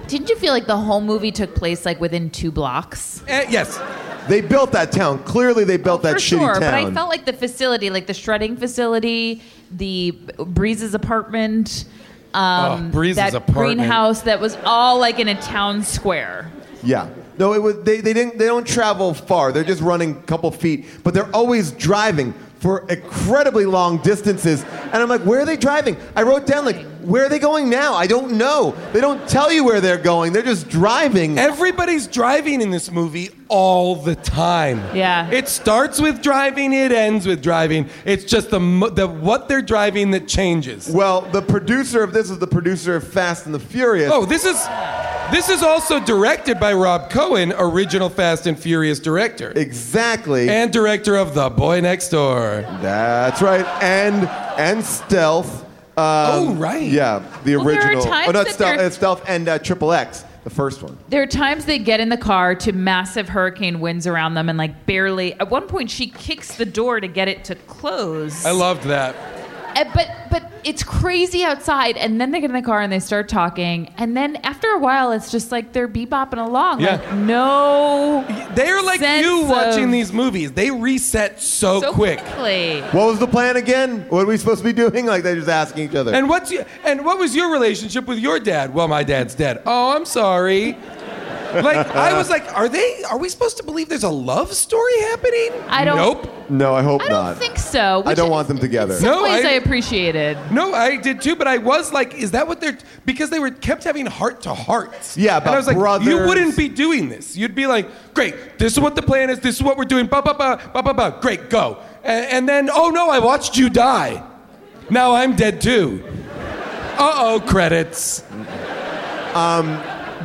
Didn't you feel like the whole movie took place like within two blocks? Uh, yes, They built that town. Clearly, they built that For shitty sure, town. but I felt like the facility, like the shredding facility, the Breeze's apartment, um, Oh, Breeze's that apartment. greenhouse that was all like in a town square. Yeah. No, it was they, they didn't they don't travel far. They're just running a couple feet, but they're always driving for incredibly long distances. And I'm like, where are they driving? I wrote down, like, where are they going now? I don't know. They don't tell you where they're going, they're just driving. Everybody's driving in this movie all the time. Yeah. It starts with driving, it ends with driving. It's just the, the what they're driving that changes. Well, the producer of this is the producer of Fast and the Furious. Oh, this is this is also directed by Rob Cohen, original Fast and Furious director. Exactly. And director of The Boy Next Door. That's right. And and Stealth. Um, Oh, right. Yeah, the Well, there are original. times oh, not that Stealth, they're- uh, Stealth and uh, Triple X, the first one. There are times they get in the car to massive hurricane winds around them and like barely. At one point, she kicks the door to get it to close. I loved that. Uh, but but it's crazy outside, and then they get in the car and they start talking, and then after a while, it's just like they're bebopping along. Yeah. Like no. They're like sense you watching of- these movies. They reset so, so quick. quickly. What was the plan again? What are we supposed to be doing? Like they're just asking each other. And what's your, and what was your relationship with your dad? Well, my dad's dead. Oh, I'm sorry. Like I was like, are they? Are we supposed to believe there's a love story happening? I don't- Nope. no, I hope not. I don't not. think so. I which don't want them together. In some No, ways, I- I appreciated. No, I did too, but I was like, is that what they're because they were kept having heart to hearts. Yeah, and I about was like, you brothers. wouldn't be doing this. You'd be like, great, this is what the plan is. This is what we're doing. Ba ba ba ba ba ba. Great, go. And, and then, oh no, I watched you die. Now I'm dead too. Uh oh, credits.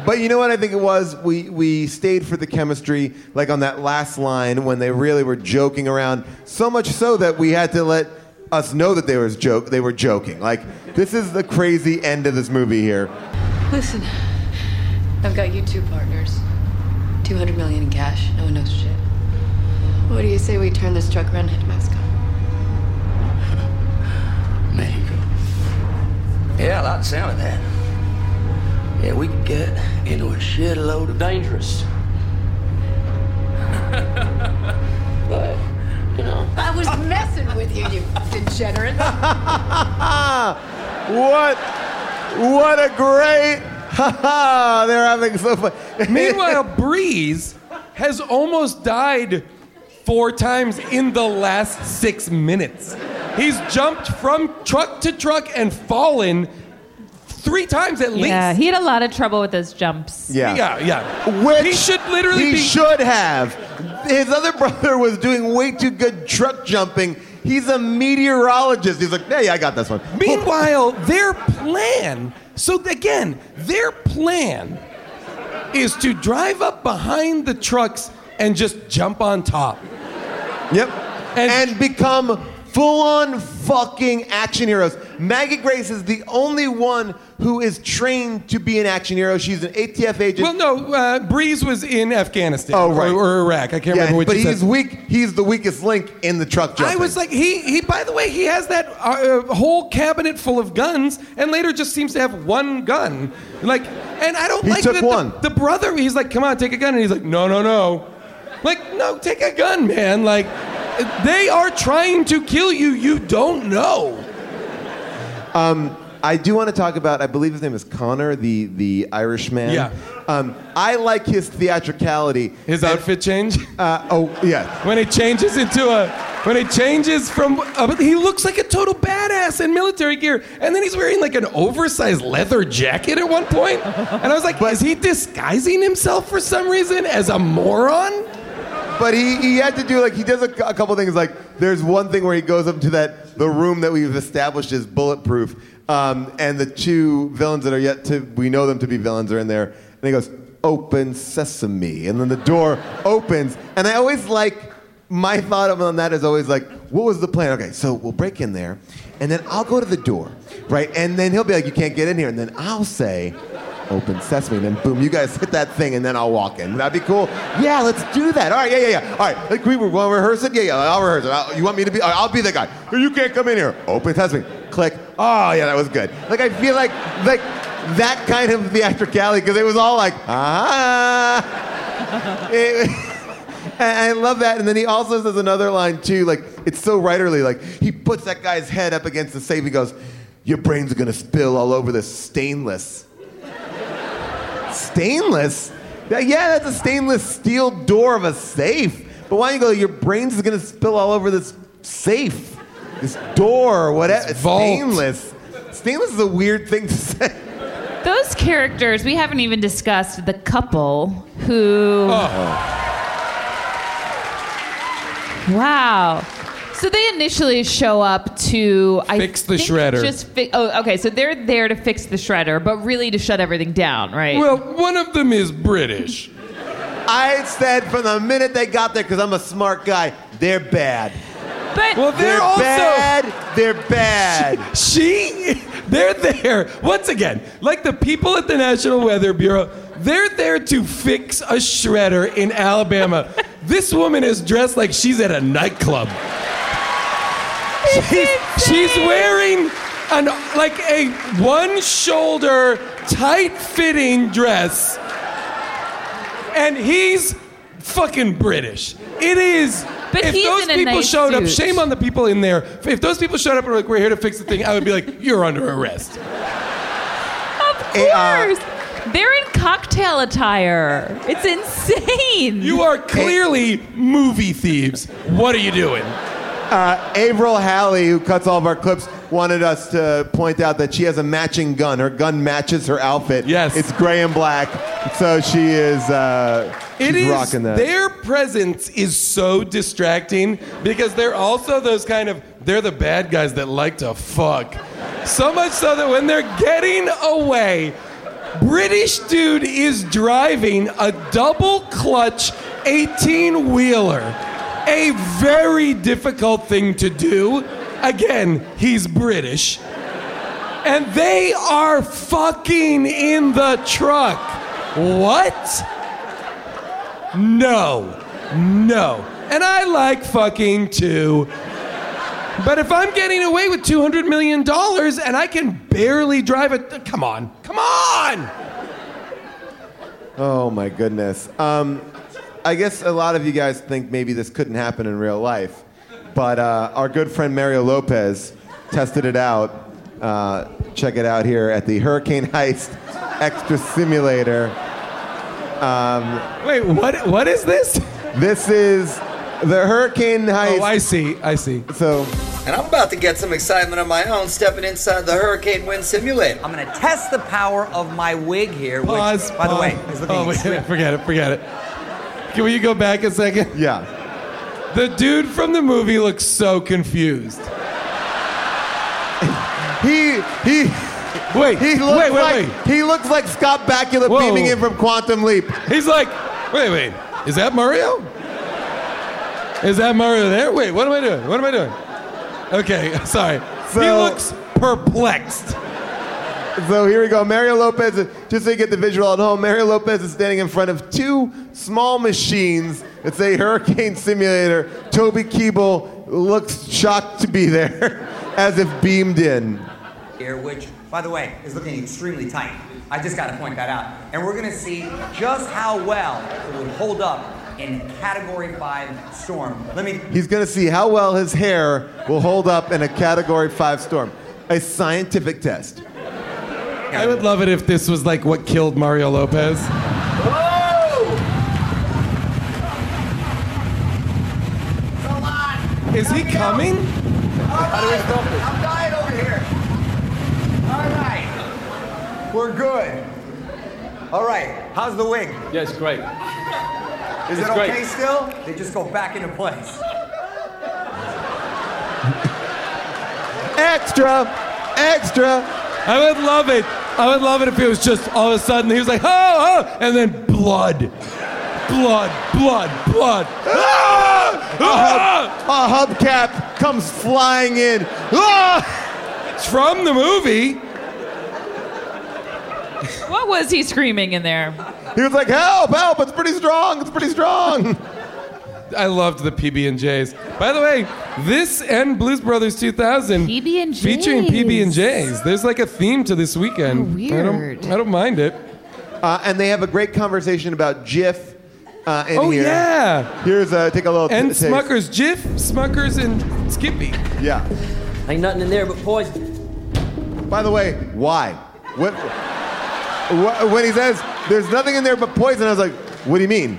But you know what I think it was? We we stayed for the chemistry, like on that last line when they really were joking around. So much so that we had to let us know that they was joke they were joking. Like this is the crazy end of this movie here. Listen, I've got you two partners. 200 million in cash. No one knows shit. What do you say we turn this truck around and head to Mexico? Mexico. Yeah, I like the sound of that. Yeah, we could get into a shitload of dangerous. but, you know. I was messing with you, you degenerate. what? What a great! They're having so fun. Meanwhile, Breeze has almost died four times in the last six minutes. He's jumped from truck to truck and fallen three times at least. Yeah, he had a lot of trouble with those jumps. yeah, Yeah, yeah. Which he should literally he be. should have. His other brother was doing way too good truck jumping. He's a meteorologist. He's like, yeah, yeah, I got this one. Meanwhile, their plan. So again, their plan is to drive up behind the trucks and just jump on top. Yep. And- And, become full on fucking action heroes. Maggie Grace is the only one who is trained to be an action hero. She's an ATF agent. Well, no, uh, Breeze was in Afghanistan Oh, right. or, or Iraq. I can't yeah, remember which. but he's said. weak. He's the weakest link in the truck jumping. I was like, he, he. By the way, he has that uh, whole cabinet full of guns, and later just seems to have one gun. Like, and I don't He like took that the- one. The, brother, he's like, come on, take a gun, and he's like, no, no, no. Like, no, take a gun, man. Like, they are trying to kill you. You don't know. I do want to talk about. I believe his name is Connor, the the Irishman. Yeah. Um, I like his theatricality. His outfit change Uh, oh yeah. when he changes into a. When he changes from, uh, he looks like a total badass in military gear, and then he's wearing like an oversized leather jacket at one. And I was like, is he disguising himself for some reason as a moron? But he, he had to do like he does a, a couple things. Like there's one thing where he goes up to that the room that we've established is bulletproof, um, and the two villains that are yet to we know them to be villains are in there, and he goes open sesame, and then the door opens, and I always like my thought on that is always like, what was the plan? Okay, so we'll break in there, and then I'll go to the door, right, and then he'll be like, you can't get in here, and then I'll say. Open sesame, and then boom, you guys hit that thing, and then I'll walk in. Would that be cool? Yeah, let's do that. All right, yeah, yeah, yeah. All right, like we want to rehearse it? Yeah, yeah, I'll rehearse it. I'll- you want me to be? I'll be the guy. You can't come in here. Open sesame. Click. Oh, yeah, that was good. Like I feel like like that kind of theatricality because it was all like ah. It- I love that. And then he also says another line too. Like it's so writerly. Like he puts that guy's head up against the safe. He goes, "Your brains are gonna spill all over this stainless." Stainless? Yeah, yeah, that's a stainless steel door of a safe. But why don't you go? Your brains is gonna spill all over this safe, this door, whatever. This vault. Stainless. Stainless is a weird thing to say. Those characters, we haven't even discussed the couple who. Oh. Wow. So they initially show up to I Fix the think shredder. Just fi- oh, okay. So they're there to fix the shredder, but really to shut everything down, right? Well, one of them is British. I said from the minute they got there, because I'm a smart guy, they're bad. but Well, they're, They're also bad. They're bad. she. They're there once again, like the people at the National Weather Bureau. They're there to fix a shredder in Alabama. this woman is dressed like she's at a nightclub. She's, she's wearing an like a one shoulder tight fitting dress and he's fucking British. It is. But if those people nice showed up, shame on the people in there. If those people showed up and were like, "We're here to fix the thing," I would be like, "You're under arrest." of uh, course, they're in cocktail attire. It's insane. You are clearly movie thieves. What are you doing? Uh, Avril Halley, who cuts all of our clips, wanted us to point out that she has a matching gun. Her gun matches her outfit. Yes. It's gray and black. So she is uh, she's It is rocking that. their presence is so distracting because they're also those kind of they're the bad guys that like to fuck. So much so that when they're getting away, British dude is driving a double clutch 18 wheeler. A very difficult thing to do. Again, he's British. And they are fucking in the truck. What? No. No. And I like fucking too. But if I'm getting away with $200 million and I can barely drive it, come on. Come on! Oh my goodness. Um, I guess a lot of you guys think maybe this couldn't happen in real life, but uh, our good friend Mario Lopez tested it out. Uh, check it out here at the Hurricane Heist Extra Simulator. Um, Wait, what? What is this? This is the Hurricane Heist. Oh, I see. I see. So And I'm about to get some excitement of my own stepping inside the Hurricane Wind Simulator. I'm gonna test the power of my wig here, Pause. which, by the way, is looking oh, wait, forget it. Forget it. Can we go back a second? Yeah. The dude from the movie looks so confused. He he Wait, he looks wait, wait, like wait. he looks like Scott Bakula Whoa. beaming in from Quantum Leap. He's like, wait, wait, is that Mario? Is that Mario there? Wait, what am I doing? What am I doing? Okay, sorry. he looks perplexed. So here we go. Mario Lopez, just so you get the visual at home, Mario Lopez is standing in front of two small machines that say Hurricane Simulator. Toby Kebbell looks shocked to be there, as if beamed in. here, which, by the way, is looking extremely tight. I just got to point that out. And we're going to see just how well it would hold up in Category 5 storm. Let me. He's going to see how well his hair will hold up in a Category 5 storm. A scientific test. I would love it if this was like what killed Mario Lopez. Is he coming? I'm dying over here. All right. We're good. All right. How's the wig? Yes, great. Is It's it great. okay still? They just go back into place. Extra! Extra! I would love it. I would love it if it was just all of a sudden he was like, oh, oh, and then blood. Blood, blood, blood. Ah! Ah! A hubcap comes flying in. Ah! It's from the movie. What was he screaming in there? He was like, help, help, it's pretty strong, it's pretty strong. I loved the PB and J's. By the way, this and Blues Brothers 2000 PB&Js. featuring PB and J's. There's like a theme to this weekend. Oh, I don't, weird. I don't mind it. Uh, and they have a great conversation about Jif uh, in Oh here. yeah. Here's uh, take a little And taste. Smuckers, Jif, Smuckers, and Skippy. Yeah. Ain't nothing in there but poison. By the way, why? What, what, when he says there's nothing in there but poison, I was like, what do you mean?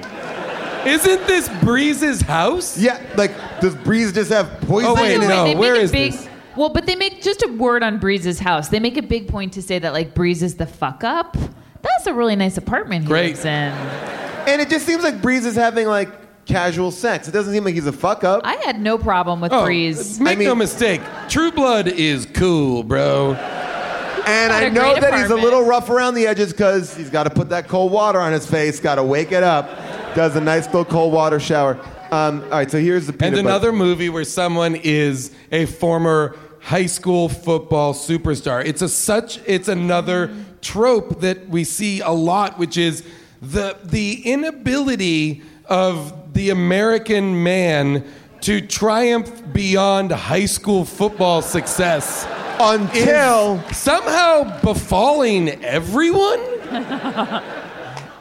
Isn't this Breeze's house? Yeah, like does Breeze just have poison? Oh, wait, in it? no. They make where a is big, this? Well, but they make just a word on Breeze's house. They make a big point to say that like Breeze is the fuck up. That's a really nice apartment he Great. lives in. And it just seems like Breeze is having like casual sex. It doesn't seem like he's a fuck up. I had no problem with Oh, Breeze. make I mean- no mistake. True Blood is cool, bro. And What I a know great that he's a apartment. little rough around the edges because he's got to put that cold water on his face, got to wake it up. Does a nice little cold water shower. Um, all right, so here's the And peanut butter- another movie where someone is a former high school football superstar. It's a such it's another trope that we see a lot, which is the the inability of the American man to triumph beyond high school football success until somehow befalling everyone.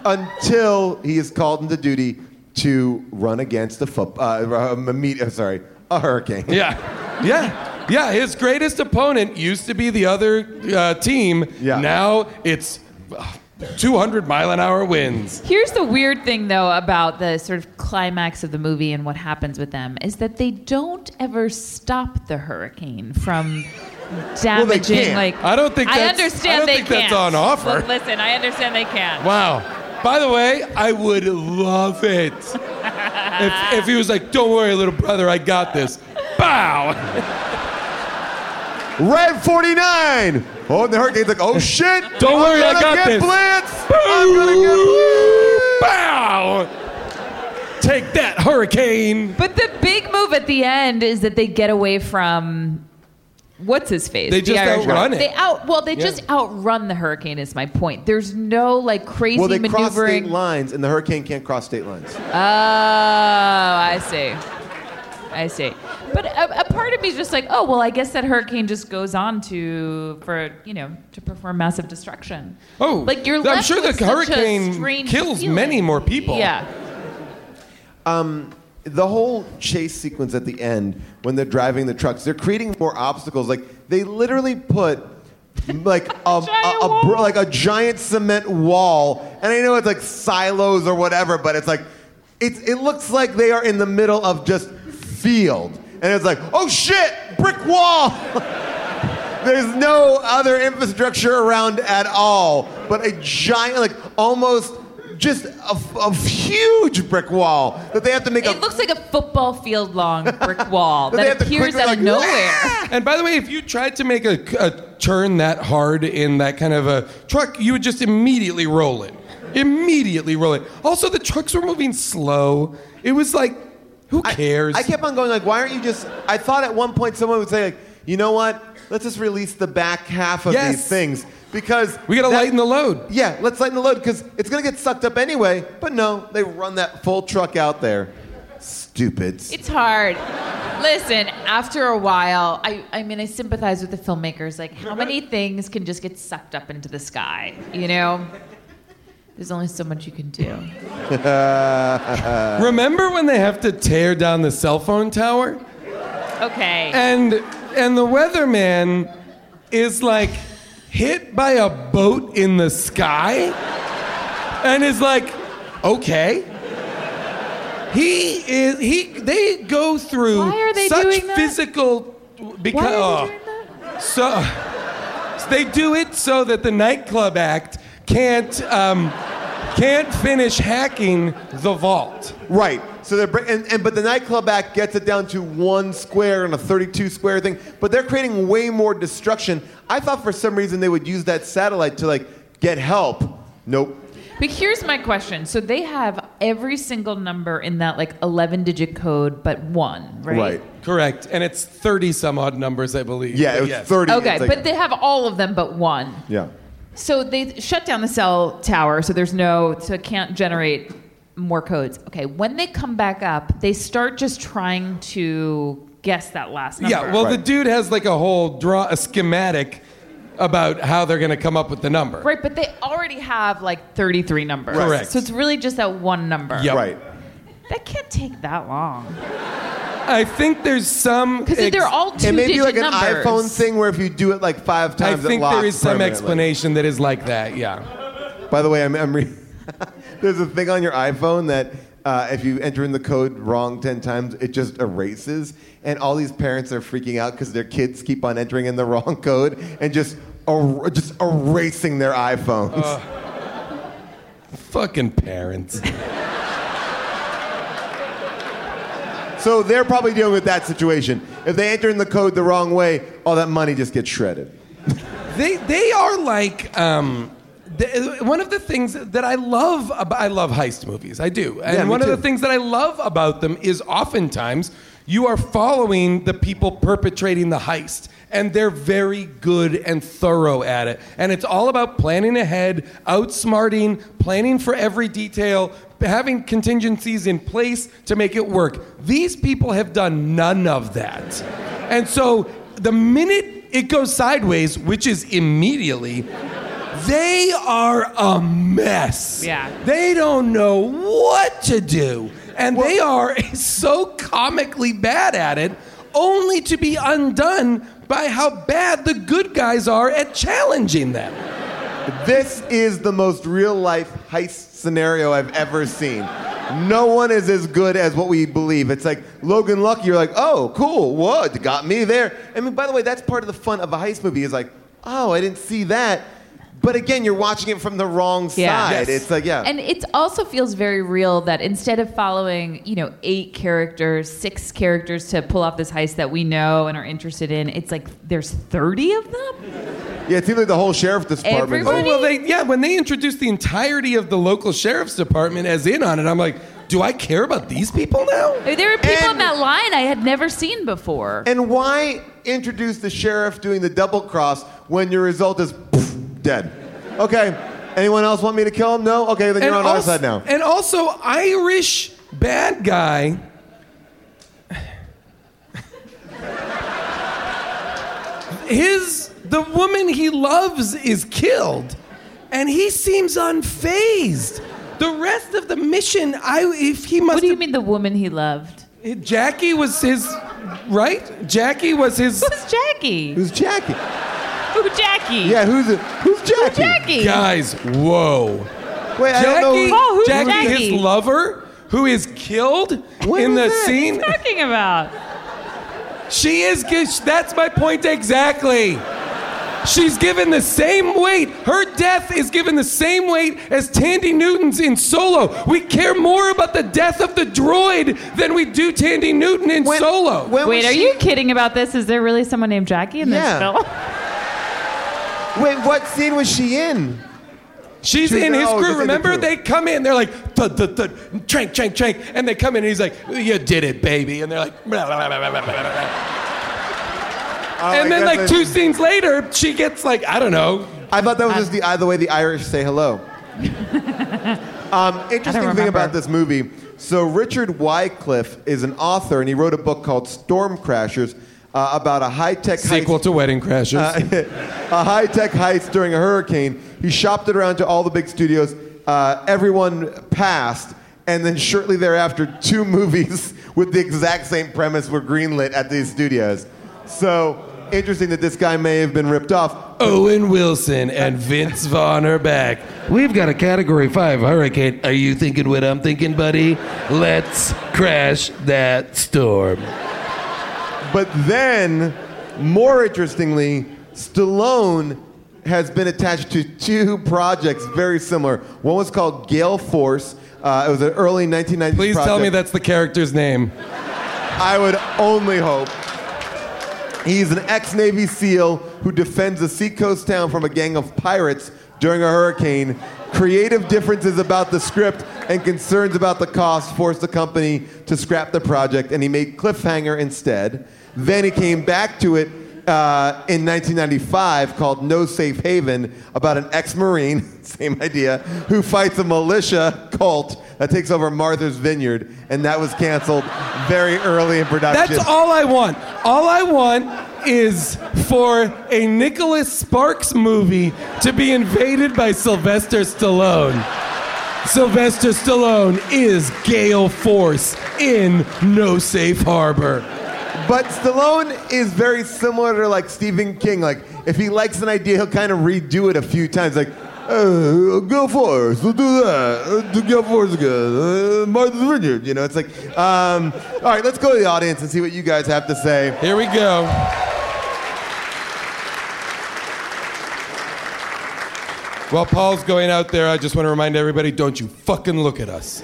until he is called into duty to run against a foot, uh, a meet, uh, sorry, a hurricane. Yeah, yeah, yeah. His greatest opponent used to be the other uh, team. Yeah. Now it's uh, 200 mile an hour winds. Here's the weird thing, though, about the sort of climax of the movie and what happens with them is that they don't ever stop the hurricane from damaging. can't. like I don't think I that's- understand I don't they think can't. on offer. Look, listen, I understand they can't. Wow. By the way, I would love it if, if he was like, "Don't worry, little brother, I got this." Bow. Red 49. Oh, and the hurricane's like, oh shit. Don't I'm worry, I got get this. Blitz. I'm gonna get Bow. Take that, hurricane. But the big move at the end is that they get away from what's his face. They The just Irish outrun it. They out well. They Yeah. just outrun the hurricane. Is my point. There's no like crazy Well, they cross state lines, and the hurricane can't cross state lines. Oh, I see. I see. But a, a part of me is just like, oh well, I guess that hurricane just goes on to for you know to perform massive destruction. Oh, like you're I'm sure the with such hurricane kills feeling. many more people. Yeah. Um, the whole chase sequence at the end when they're driving the trucks, they're creating more obstacles. Like they literally put like a, a, a br- like a giant cement wall, and I know it's like silos or whatever, but it's like it's it looks like they are in the middle of just field, and it's like oh shit, brick wall. There's no other infrastructure around at all, but a giant, like almost just a, a huge brick wall that they have to make a It looks like a football field long brick wall But they that appears quickly, out like, of nowhere. And by the way, if you tried to make a, a turn that hard in that kind of a truck, you would just immediately roll it. Immediately roll it. Also, the trucks were moving slow. It was like, who cares? I kept on going like, why aren't you just? I thought at one point someone would say like, you know what? Let's just release the back half of Yes. these things because we gotta that- lighten the load. Yeah, let's lighten the load because it's gonna get sucked up anyway. But no, they run that full truck out there. Stupids. It's hard. Listen, after a while, I, I mean, I sympathize with the filmmakers. Like, how many things can just get sucked up into the sky? You know? There's only so much you can do. Remember when they have to tear down the cell phone tower? Okay. And and the weatherman is like hit by a boat in the sky and is like, okay. He is he they go through Why are they such doing that? physical because Why are oh, so, so they do it so that the nightclub act can't um, can't finish hacking the vault. Right. So they're and, and but the nightclub act gets it down to one square and a 32 square thing. But they're creating way more destruction. I thought for some reason they would use that satellite to like get help. Nope. But here's my question. So they have every single number in that like 11 digit code but one, right? Right. Correct. And it's 30 some odd numbers, I believe. Yeah, it was yes. 30. Okay, like- but they have all of them but one. Yeah. So they shut down the cell tower, so there's no, so it can't generate more codes. Okay, when they come back up, they start just trying to guess that last number. Yeah, well, the dude has like a whole draw, a schematic about how they're going to come up with the number. Right, but they already have like 33 numbers. Correct. So it's really just that one number. Yep. Right. That can't take that long. I think there's some. Because they're all two It may be digit like an iPhone thing where if you do it like five I times, it think locks there is some explanation that is like that, yeah. By the way, I'm, I'm re- there's a thing on your iPhone that uh, if you enter in the code wrong 10 times, it just erases. And all these parents are freaking out because their kids keep on entering in the wrong code and just, er- just erasing their iPhones. Fucking parents. So they're probably dealing with that situation. If they enter in the code the wrong way, all that money just gets shredded. They they are like um, the, one of the things that I love about I love heist movies. I do, and Yeah, one of the things that I love about them is oftentimes you are following the people perpetrating the heist. And they're very good and thorough at it. And it's all about planning ahead, outsmarting, planning for every detail, having contingencies in place to make it work. These people have done none of that. And so the minute it goes sideways, which is immediately, they are a mess. Yeah. They don't know what to do. And they are so comically bad at it, only to be undone by how bad the good guys are at challenging them. This is the most real life heist scenario I've ever seen. No one is as good as what we believe. It's like Logan Lucky, you're like, oh, cool, what? Got me there. I mean, by the way, that's part of the fun of a heist movie is like, oh, I didn't see that. But again, you're watching it from the wrong Yeah. side. It's like, yeah. And it also feels very real that instead of following, you know, eight characters, six characters to pull off this heist that we know and are interested in, it's like there's 30 of them? yeah, it seems like the whole sheriff department. Oh, well, they, yeah, when they introduced the entirety of the local sheriff's department as in on it, I'm like, do I care about these people now? There were people in that line I had never seen before. And why introduce the sheriff doing the double cross when your result is poof, dead? Okay. Anyone else want me to kill him? No? Okay, then you're on our also, side now. And also, Irish bad guy. His the woman he loves is killed, and he seems unfazed. The rest of the mission, I if he must. What do you mean the woman he loved? Jackie was his, right? Jackie was his. Who's Jackie? Who's Jackie? Who Jackie? Yeah, who's? Who's Jackie? Jackie? Guys, whoa. Wait, I Jackie, don't know. Oh, who's Jackie, Jackie? his lover, who is killed When in was the that? scene. What are you talking about? She is. gi- That's my point exactly. She's given the same weight. Her death is given the same weight as Thandie Newton's in Solo. We care more about the death of the droid than we do Thandie Newton in When- Solo. when Wait, are she- you kidding about this? Is there really someone named Jackie in this film? Wait, what scene was she in? She's She in his oh, crew. the Remember, crew. they come in. They're like, thud, thud, thud, trank, trank, trank, and they come in, and he's like, "You did it, baby," and they're like, blah, blah, blah, blah, blah, blah, blah. Oh, and I then guess like I- two scenes later, she gets like, I don't know, I thought that was just the, uh, the way the Irish say hello. um, interesting thing remember. about this movie. So Richard Wycliffe is an author, and he wrote a book called Storm Crashers uh, about a high-tech sequel heist, to Wedding Crashers. a high-tech heist during a hurricane. He shopped it around to all the big studios. Uh, everyone passed, and then shortly thereafter, two movies with the exact same premise were greenlit at these studios. So interesting that this guy may have been ripped off. Owen Wilson and Vince Vaughn are back. We've got a Category 5 hurricane. Are you thinking what I'm thinking, buddy? Let's crash that storm. But then, more interestingly, Stallone has been attached to two projects very similar. One was called Gale Force. Uh, it was an early 1990s Please tell me that's the character's name. I would only hope. He's an ex Navy SEAL who defends a seacoast town from a gang of pirates during a hurricane. Creative differences about the script and concerns about the cost forced the company to scrap the project, and he made Cliffhanger instead. Then he came back to it uh, in 1995 called No Safe Haven about an ex Marine, same idea, who fights a militia cult that takes over Martha's Vineyard, and that was canceled very early in production. That's all I want. All I want is for a Nicholas Sparks movie to be invaded by Sylvester Stallone. Sylvester Stallone is Gale Force in No Safe Harbor. But Stallone is very similar to like Stephen King. Like if he likes an idea, he'll kind of redo it a few times. Like Uh, Gale Force, we'll do that. Uh, to Gale Force again. Uh, Martha's Vineyard. You know, it's like, um, all right, let's go to the audience and see what you guys have to say. Here we go. While Paul's going out there, I just want to remind everybody don't you fucking look at us.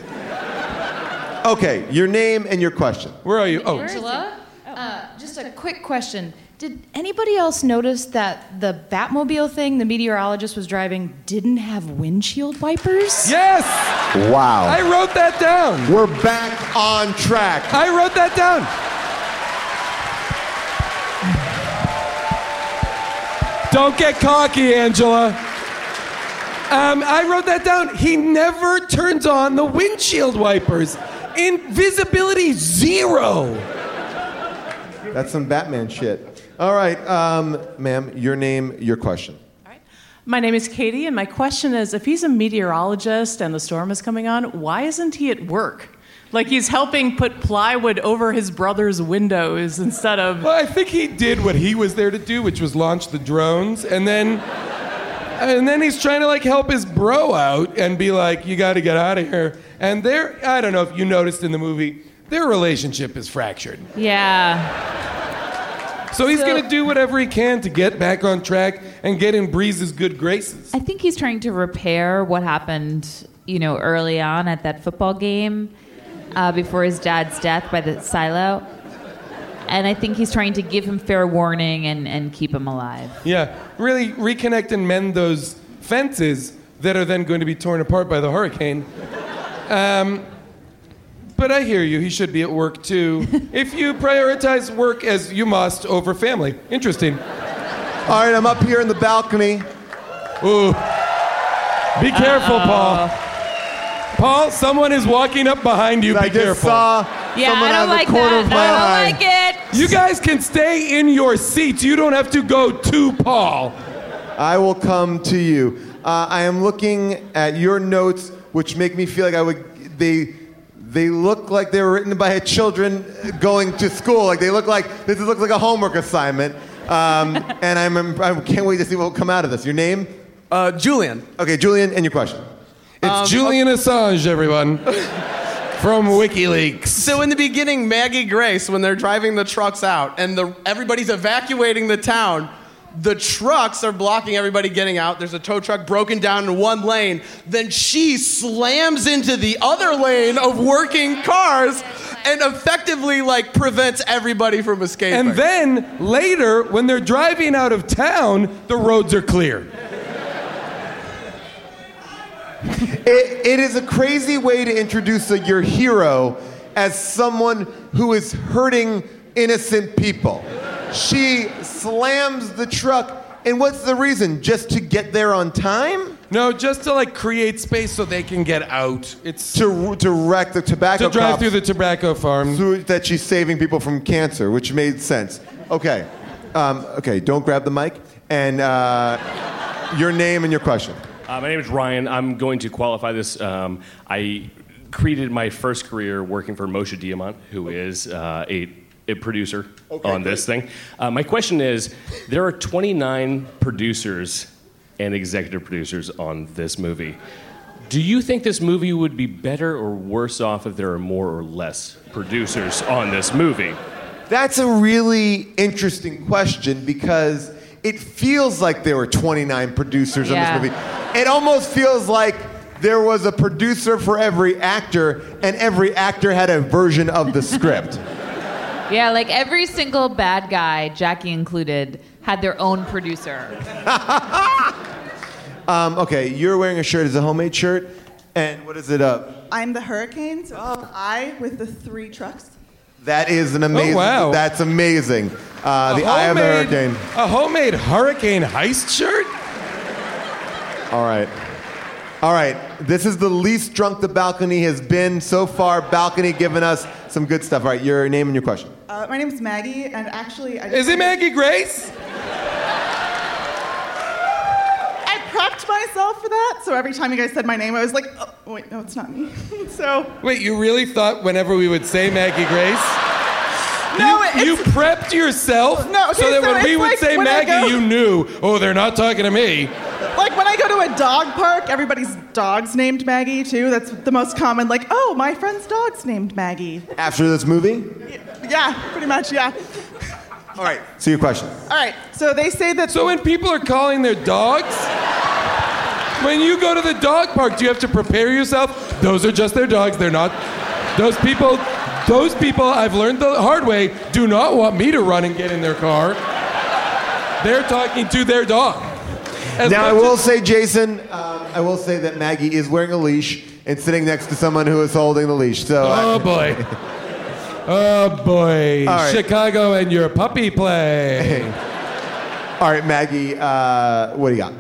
Okay, your name and your question. Where are you? Oh, Angela? Uh, just a quick question. Did anybody else notice that the Batmobile thing the meteorologist was driving didn't have windshield wipers? Yes! Wow. I wrote that down. We're back on track. I wrote that down. Don't get cocky, Angela. Um, I wrote that down. He never turns on the windshield wipers. Invisibility zero. That's some Batman shit. All right, um, ma'am, your name, your question. All right. My name is Katie, and my question is if he's a meteorologist and the storm is coming on, why isn't he at work? Like he's helping put plywood over his brother's windows instead of. Well, I think he did what he was there to do, which was launch the drones, and then. And then he's trying to like help his bro out and be like, "You got to get out of here." And they're, I don't know if you noticed in the movie, their relationship is fractured. Yeah. So he's So- gonna do whatever he can to get back on track and get in Breeze's good graces. I think he's trying to repair what happened, you know, early on at that football game uh, before his dad's death by the silo. And I think he's trying to give him fair warning and, and keep him alive. Yeah, really reconnect and mend those fences that are then going to be torn apart by the hurricane. Um, but I hear you. He should be at work too. if you prioritize work as you must over family, interesting. All right, I'm up here in the balcony. Ooh. Be careful, Paul. Paul, someone is walking up behind you. I Be just careful. saw Yeah, someone I don't of the like corner that. of my I don't eye. like it. You guys can stay in your seats. You don't have to go to Paul. I will come to you. Uh, I am looking at your notes, which make me feel like I would. They they look like they were written by children going to school. Like they look like this looks like a homework assignment. Um, and I'm I can't wait to see what will come out of this. Your name? Uh, Julian. Okay, Julian, and your question. It's Um, Julian Assange, everyone, from WikiLeaks. So in the beginning, Maggie Grace, when they're driving the trucks out and the, everybody's evacuating the town, the trucks are blocking everybody getting out. There's a tow truck broken down in one lane. Then she slams into the other lane of working cars and effectively like prevents everybody from escaping. And then later, when they're driving out of town, the roads are clear. It, it is a crazy way to introduce a, your hero as someone who is hurting innocent people. She slams the truck, and what's the reason? Just to get there on time? No, just to like create space so they can get out. It's to to wreck the tobacco. To drive cops through the tobacco farm. so that she's saving people from cancer, which made sense. Okay, um, okay. Don't grab the mic. And uh, your name and your question. Uh, my name is Ryan. I'm going to qualify this. Um, I created my first career working for Moshe Diamant, who is uh, a, a producer Okay, on this thing. Uh, my question is there are 29 producers and executive producers on this movie. Do you think this movie would be better or worse off if there are more or less producers on this movie? That's a really interesting question because it feels like there were 29 producers Yeah. on this movie. It almost feels like there was a producer for every actor, and every actor had a version of the script. Yeah, like every single bad guy, Jackie included, had their own producer. Um, okay, you're wearing a shirt. It's a homemade shirt, and what is it up? I'm the hurricane, so it's the eye with the three trucks. That is an amazing. Oh, wow. That's amazing. Uh, A the Eye of the Hurricane. A homemade hurricane heist shirt? All right. All right. This is the least drunk the balcony has been so far. Balcony giving us some good stuff. All right, your name and your question. Uh, my name's Maggie, and actually, I Is it Maggie Grace? I prepped myself for that, so every time you guys said my name, I was like, oh, wait, no, it's not me. so Wait, you really thought whenever we would say Maggie Grace? No, you, you prepped yourself No, okay, so that so when we would like say when Maggie, go- you knew, oh, they're not talking to me. like when I go to a dog park, everybody's dog's named Maggie too. That's the most common. Like, oh, my friend's dog's named Maggie. After this movie? Yeah, pretty much. Yeah. All right. So your question. All right. So they say that. So when people are calling their dogs, when you go to the dog park, do you have to prepare yourself? Those are just their dogs. They're not. Those people. Those people, I've learned the hard way, do not want me to run and get in their car. They're talking to their dog. As now I will as- say, Jason, um, I will say that Maggie is wearing a leash and sitting next to someone who is holding the leash. So. Oh boy. Oh boy. All right. Chicago and your puppy play. All right, Maggie, uh, what do you got?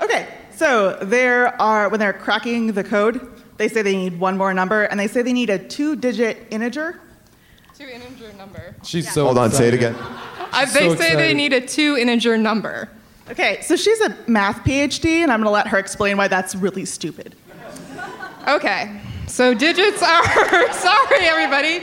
Okay. So there are when they're cracking the code, they say they need one more number, and they say they need a two-digit integer. Two integer number. She's so Hold on, say it again. Uh, they say they need a two integer number. Okay, so she's a math PhD, and I'm going to let her explain why that's really stupid. Okay, so digits are, sorry everybody.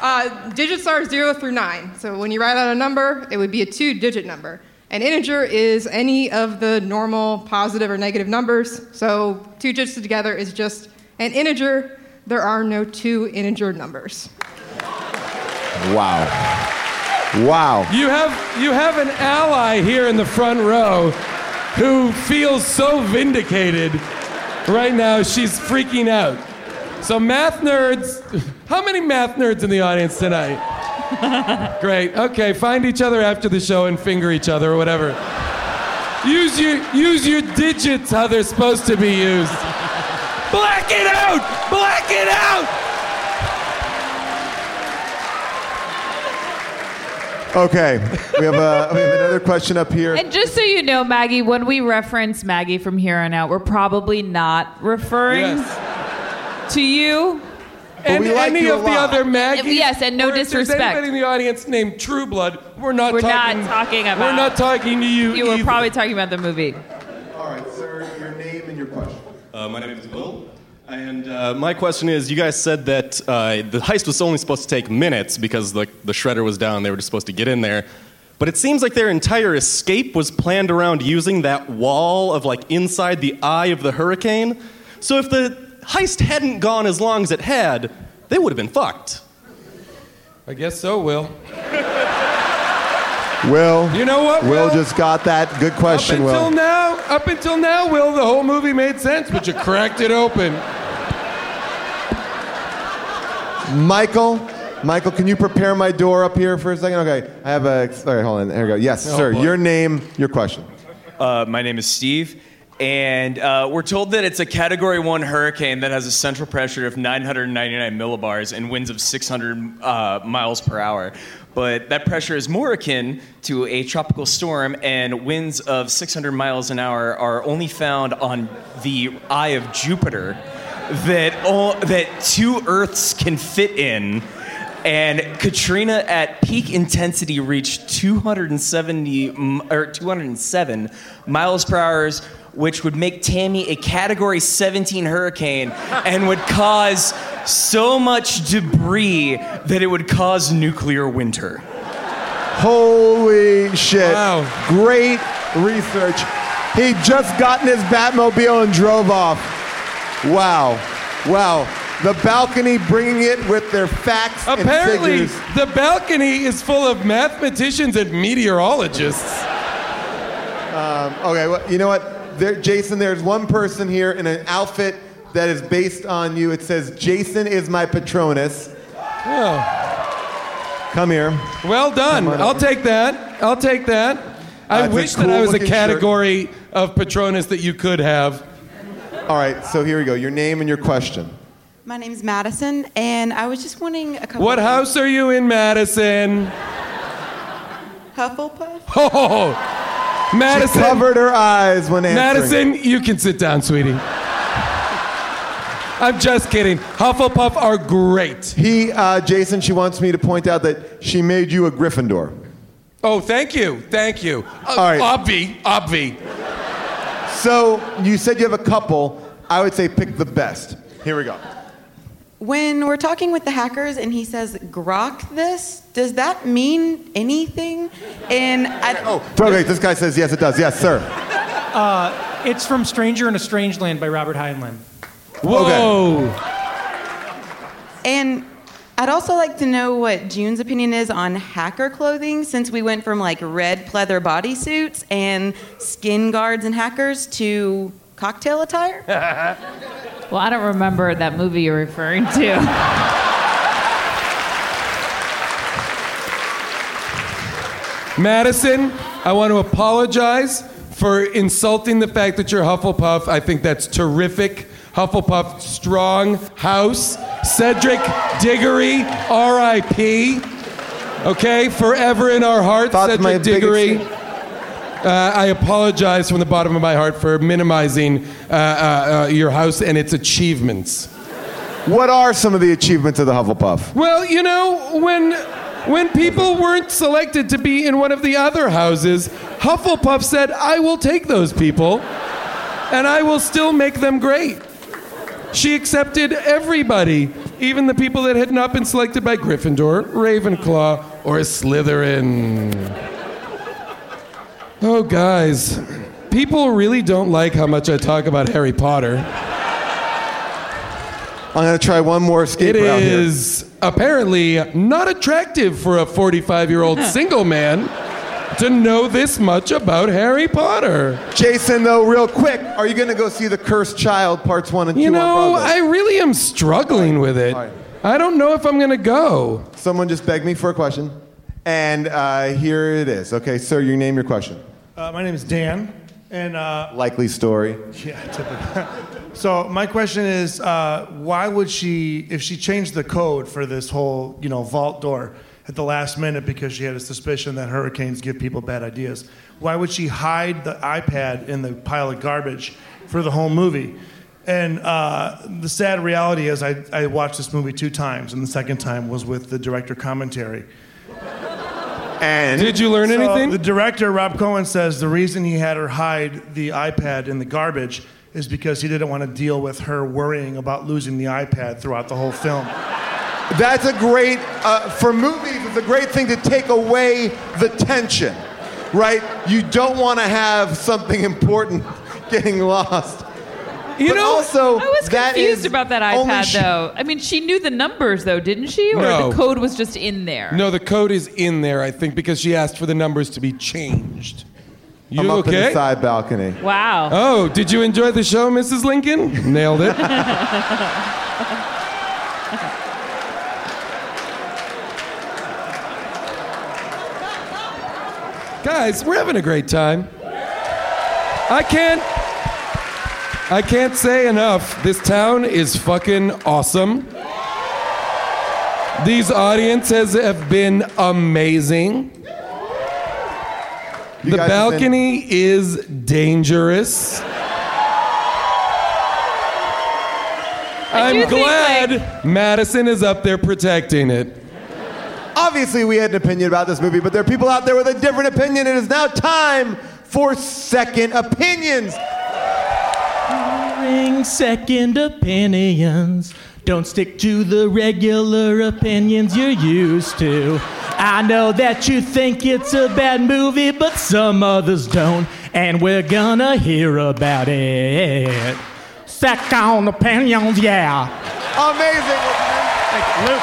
Uh, digits are zero through nine. So when you write out a number, it would be a two digit number. An integer is any of the normal positive or negative numbers. So two digits together is just an integer. There are no two integer numbers. Wow. Wow. You have you have an ally here in the front row who feels so vindicated right now. She's freaking out. So math nerds, how many math nerds in the audience tonight? Great. Okay, find each other after the show and finger each other or whatever. Use your use your digits how they're supposed to be used. Black it out! Black it out! Okay, we have, a, we have another question up here. And just so you know, Maggie, when we reference Maggie from here on out, we're probably not referring to you. and we like any you a of the other Maggies. Yes, and no or if disrespect. anybody in the audience named True Blood, we're not We're talking. not talking about. We're not talking to you. You were probably talking about the movie. All right, sir, your name and your question. Uh, my name is Will, and uh, my question is: You guys said that uh, the heist was only supposed to take minutes because the the shredder was down. They were just supposed to get in there, but it seems like their entire escape was planned around using that wall of like inside the eye of the hurricane. So if the heist hadn't gone as long as it had, they would have been fucked. I guess so, Will. Will. You know what, Will Will? just got that. Good question, up until Will. now, up until now, Will, the whole movie made sense, but you cracked it open. Michael, Michael, can you prepare my door up here for a second? Okay, I have a. Right, hold on. Here we go. Yes, Oh, sir. boy. Your name, your question. Uh, my name is Steve, and uh, we're told that it's a Category 1 hurricane that has a central pressure of 999 millibars and winds of 600 uh, miles per hour. But that pressure is more akin to a tropical storm, and winds of 600 miles an hour are only found on the eye of Jupiter that, all, that two Earths can fit in. And Katrina at peak intensity reached 270 or 207 miles per hour, which would make Tammy a category 17 hurricane and would cause so much debris that it would cause nuclear winter. Holy shit. Wow. Great research. He just got in his Batmobile and drove off. Wow. Wow. The balcony bringing it with their facts Apparently, and figures. the balcony is full of mathematicians and meteorologists. Um, okay, well, you know what? There, Jason, there's one person here in an outfit that is based on you. It says, Jason is my Patronus. Come here. Well done. I'll over. take that. I'll take that. I That's a wish that I was a cool-looking category of Patronus that you could have. All right, so here we go. Your name and your question. My name is Madison, and I was just wanting a couple. What of house are you in, Madison? Hufflepuff. Oh, Madison. She covered her eyes when answering. Madison, you can sit down, sweetie. I'm just kidding. Hufflepuff are great. He, uh, Jason, she wants me to point out that she made you a Gryffindor. Oh, thank you. Thank you. Uh, All right. Obvi. Obvi. So you said you have a couple. I would say pick the best. Here we go. When we're talking with the hackers and he says "grok this," does that mean anything? And I Oh, okay. This guy says yes, it does. Yes, sir. Uh, It's from Stranger in a Strange Land by Robert Heinlein. Whoa. And I'd also like to know what June's opinion is on hacker clothing since we went from like red pleather bodysuits and skin guards and hackers to cocktail attire. Well, I don't remember that movie you're referring to. Madison, I want to apologize for insulting the fact that you're Hufflepuff. I think that's terrific. Hufflepuff, strong house. Cedric Diggory, R.I.P. Okay, forever in our hearts, my Cedric biggest- Diggory. Uh, I apologize from the bottom of my heart for minimizing uh, uh, uh, your house and its achievements. What are some of the achievements of the Hufflepuff? Well, you know, when when people weren't selected to be in one of the other houses, Hufflepuff said, "I will take those people, and I will still make them great." She accepted everybody, even the people that had not been selected by Gryffindor, Ravenclaw, or Slytherin. Oh, guys, people really don't like how much I talk about Harry Potter. I'm gonna try one more escape It route here. is apparently not attractive for a 45 year old single man to know this much about Harry Potter. Jason, though, real quick, are you gonna go see the Cursed Child parts one and two? You two know, on I really am struggling with it. I don't know if I'm going to go. Someone just begged me for a question, and uh, here it is. Okay, sir, you name your question. Uh, my name is Dan, and uh, Likely story. yeah, typical. so my question is, uh, why would she, if she changed the code for this whole, you know, vault door at the last minute because she had a suspicion that hurricanes give people bad ideas, why would she hide the iPad in the pile of garbage for the whole movie? And uh, the sad reality is, I, I watched this movie two times, and the second time was with the director commentary. And Did you learn So anything? The director, Rob Cohen, says the reason he had her hide the iPad in the garbage is because he didn't want to deal with her worrying about losing the iPad throughout the whole film. That's a great, uh, for movies, it's a great thing to take away the tension, right? You don't want to have something important getting lost. You But know, also, I was that confused is about that only iPad, sh- though. I mean, she knew the numbers, though, didn't she? Or No. the code was just in there? No, the code is in there, I think, because she asked for the numbers to be changed. You I'm up in okay? the side balcony. Wow. Oh, did you enjoy the show, Mrs. Lincoln? Nailed it. Guys, we're having a great time. I can't I can't say enough. This town is fucking awesome. These audiences have been amazing. You the guys have been- balcony is dangerous. I'm do think, glad Madison is up there protecting it. Obviously, we had an opinion about this movie, but there are people out there with a different opinion. It is now time for second opinions. Second opinions. Don't stick to the regular opinions you're used to. I know that you think it's a bad movie, but some others don't, and we're gonna hear about it. Second opinions, yeah. Amazing. Thank you, Luke.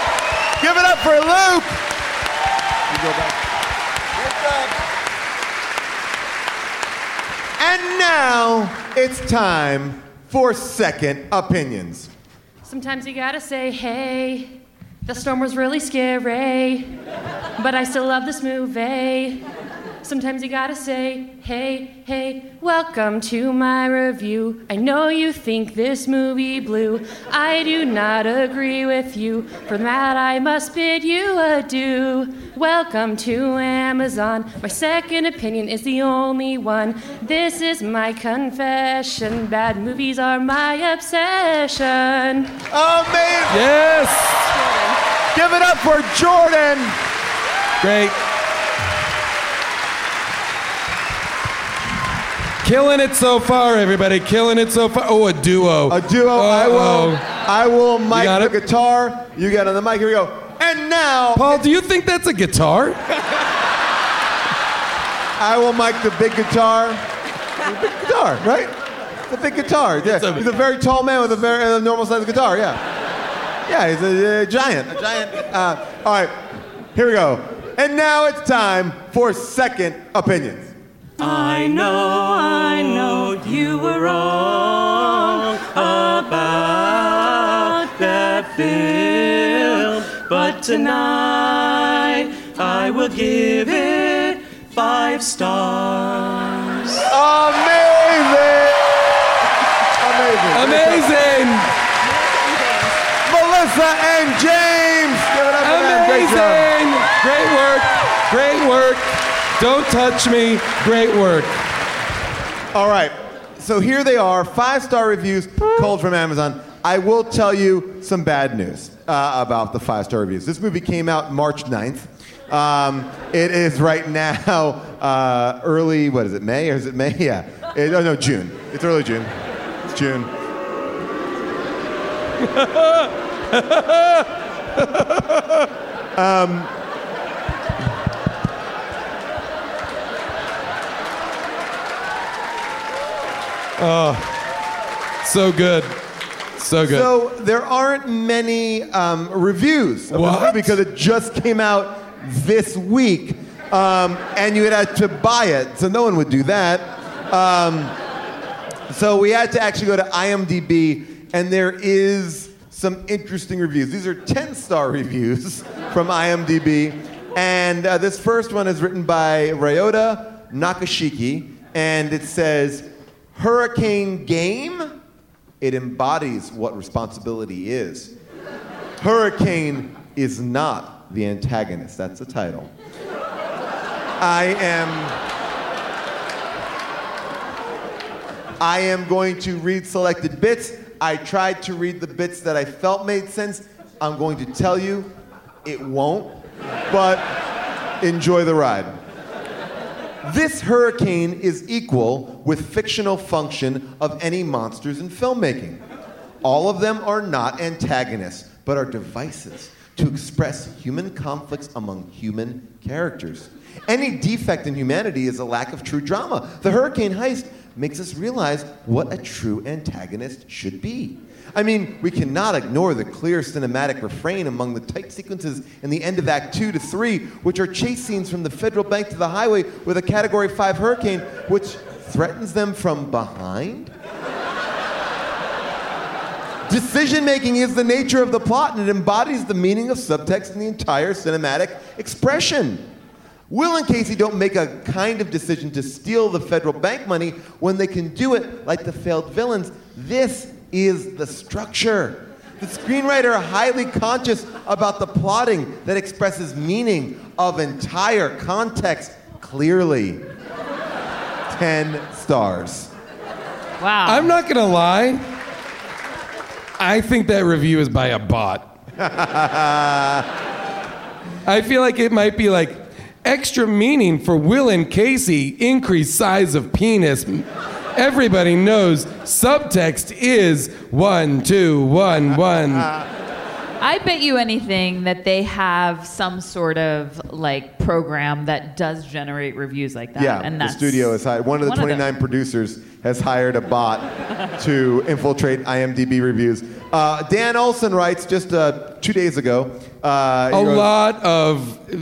Give it up for Luke. You go back. And now it's time for second opinions. Sometimes you gotta say, hey, the storm was really scary, but I still love this movie. Sometimes you gotta say, hey, hey, welcome to my review. I know you think this movie blew. I do not agree with you. For that, I must bid you adieu. Welcome to Amazon. My second opinion is the only one. This is my confession. Bad movies are my obsession. Amazing. Yes. Give it up for Jordan. Great. Killing it so far, everybody. Killing it so far. Oh, a duo. A duo. I will. Uh-oh. I will mic the it? guitar. You get on the mic. Here we go. And now Paul, do you think that's a guitar? I will mic the big guitar. The Big guitar, right? The big guitar. Yeah. he's a very tall man with a very uh, normal sized guitar. Yeah. Yeah, he's a, uh, giant. A giant. Uh, all right, here we go. And now it's time for second opinions. I know, I know you were wrong about that film, but tonight I will give it five stars. Amazing! Amazing. Amazing! Melissa and James! Give it up for them. Great job. Great work. Great work. Don't touch me. Great work. All right. So here they are, five star reviews, cold from Amazon. I will tell you some bad news uh, about the five star reviews. This movie came out March 9th. Um, it is right now uh, early, what is it, May? Or is it May? Yeah. It- oh, no, June. It's early June. It's June. um, Oh, so good. So good. So there aren't many um, reviews of this movie because it just came out this week, um, and you had to buy it, so no one would do that. Um, so we had to actually go to IMDb, and there is some interesting reviews. These are 10-star reviews from IMDb, and uh, this first one is written by Ryota Nakashiki, and it says, "Hurricane Game." It embodies what responsibility is. Hurricane is not the antagonist. That's the title. I am. I am going to read selected bits. I tried to read the bits that I felt made sense. I'm going to tell you, it won't, but enjoy the ride. This hurricane is equal with fictional function of any monsters in filmmaking. All of them are not antagonists, but are devices to express human conflicts among human characters. Any defect in humanity is a lack of true drama. The hurricane heist makes us realize what a true antagonist should be. I mean, we cannot ignore the clear cinematic refrain among the tight sequences in the end of Act 2 to 3, which are chase scenes from the federal bank to the highway with a Category 5 hurricane, which threatens them from behind. Decision making is the nature of the plot, and it embodies the meaning of subtext in the entire cinematic expression. Will and Casey don't make a kind of decision to steal the federal bank money when they can do it like the failed villains. This is the structure. The screenwriter highly conscious about the plotting that expresses meaning of entire context clearly. 10 stars. Wow. I'm not gonna lie. I think that review is by a bot. I feel like it might be like extra meaning for Will and Casey, increased size of penis. Everybody knows subtext is one, two, one, one. I bet you anything that they have some sort of like program that does generate reviews like that. Yeah, and the that's studio has hired one of the one of them. 29 producers has hired a bot to infiltrate IMDb reviews. Uh, Dan Olson writes just uh, two days ago. Uh, A goes- lot of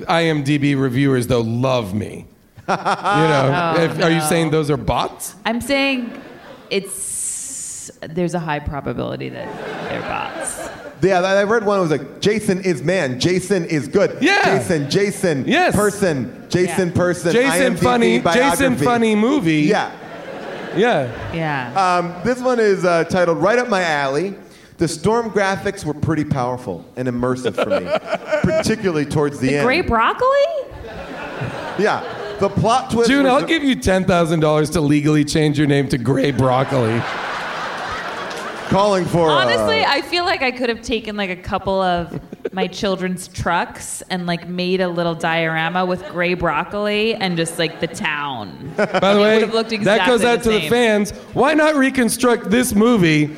IMDb reviewers, though, love me. You know, Oh, if- are you saying those are bots? I'm saying it's there's a high probability that they're bots. Yeah, I I read one. It was like Jason is man, Jason is good. Yeah. Jason, Jason, Yes. person, Jason, Yeah. person. Jason IMDb funny, Jason funny movie. Yeah. Yeah. Yeah. Um, this one is uh, titled "Right Up My Alley." The storm graphics were pretty powerful and immersive for me, particularly towards the, The end. Great broccoli? Yeah, the plot twist. June, I'll the- give you ten thousand dollars to legally change your name to Gray Broccoli. calling for. Honestly, uh, I feel like I could have taken like a couple of my children's trucks and like made a little diorama with gray broccoli and just like the town. By the way, would have looked that goes out the to the fans. Why not reconstruct this movie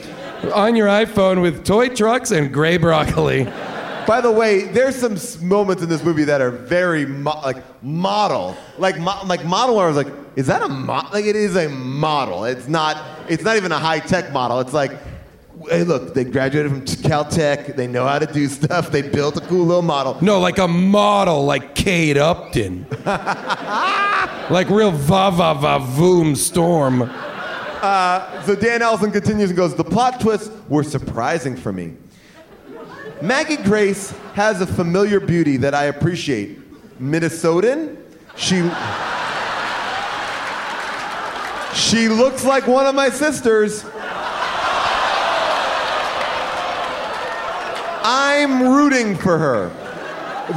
on your iPhone with toy trucks and gray broccoli? By the way, there's some moments in this movie that are very mo- like model, like mo- like model. Where I was like, is that a mo-? like it is a model? It's not It's not even a high tech model. It's like, hey, look, they graduated from Caltech. They know how to do stuff. They built a cool little model. No, like a model like Kate Upton. like real va va va voom storm. Uh, so Dan Ellison continues and goes, The plot twists were surprising for me. Maggie Grace has a familiar beauty that I appreciate. Minnesotan, she. She looks like one of my sisters. I'm rooting for her.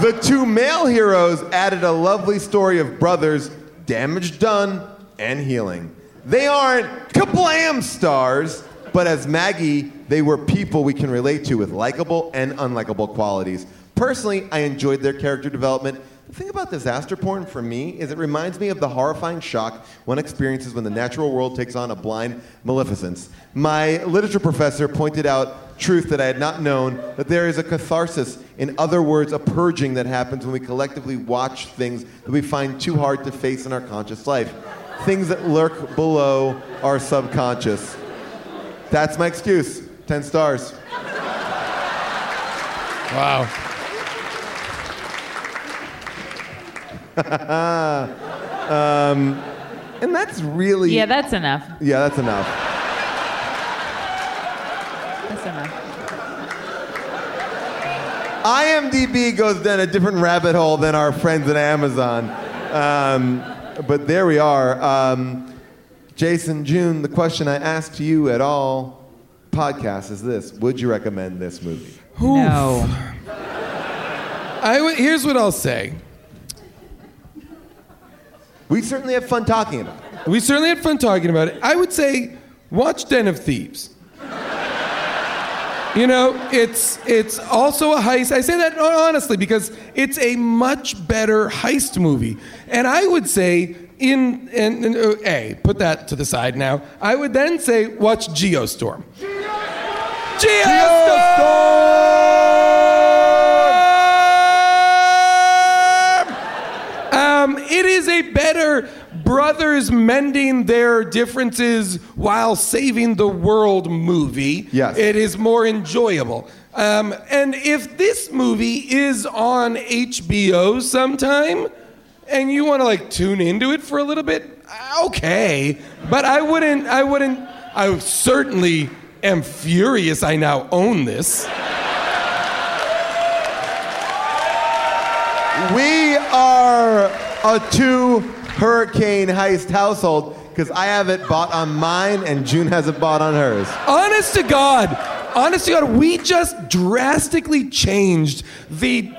The two male heroes added a lovely story of brothers, damage done, and healing. They aren't kablam stars, but as Maggie, they were people we can relate to with likable and unlikable qualities. Personally, I enjoyed their character development. The thing about disaster porn for me is it reminds me of the horrifying shock one experiences when the natural world takes on a blind maleficence. My literature professor pointed out truth that I had not known that there is a catharsis, in other words, a purging that happens when we collectively watch things that we find too hard to face in our conscious life. Things that lurk below our subconscious. That's my excuse. 10 stars. Wow. um, and that's really. Yeah, that's enough. Yeah, that's enough. That's enough. IMDb goes down a different rabbit hole than our friends at Amazon. Um, but there we are. Um, Jason, June, the question I asked you at all podcasts is this Would you recommend this movie? No. I w- here's what I'll say. We certainly have fun talking about it. We certainly had fun talking about it. I would say watch Den of Thieves. You know, it's it's also a heist. I say that honestly because it's a much better heist movie. And I would say in and, and, uh, a put that to the side now. I would then say watch Geostorm. Um, it is a better brothers mending their differences while saving the world movie. Yes. It is more enjoyable. Um, and if this movie is on HBO sometime and you want to like tune into it for a little bit, uh, okay. But I wouldn't, I wouldn't, I certainly am furious I now own this. We are a two hurricane heist household because I have it bought on mine and June has it bought on hers. Honest to God, honest to God, we just drastically changed the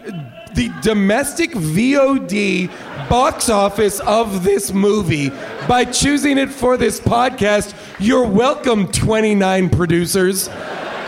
the domestic VOD box office of this movie by choosing it for this podcast. You're welcome, 29 producers.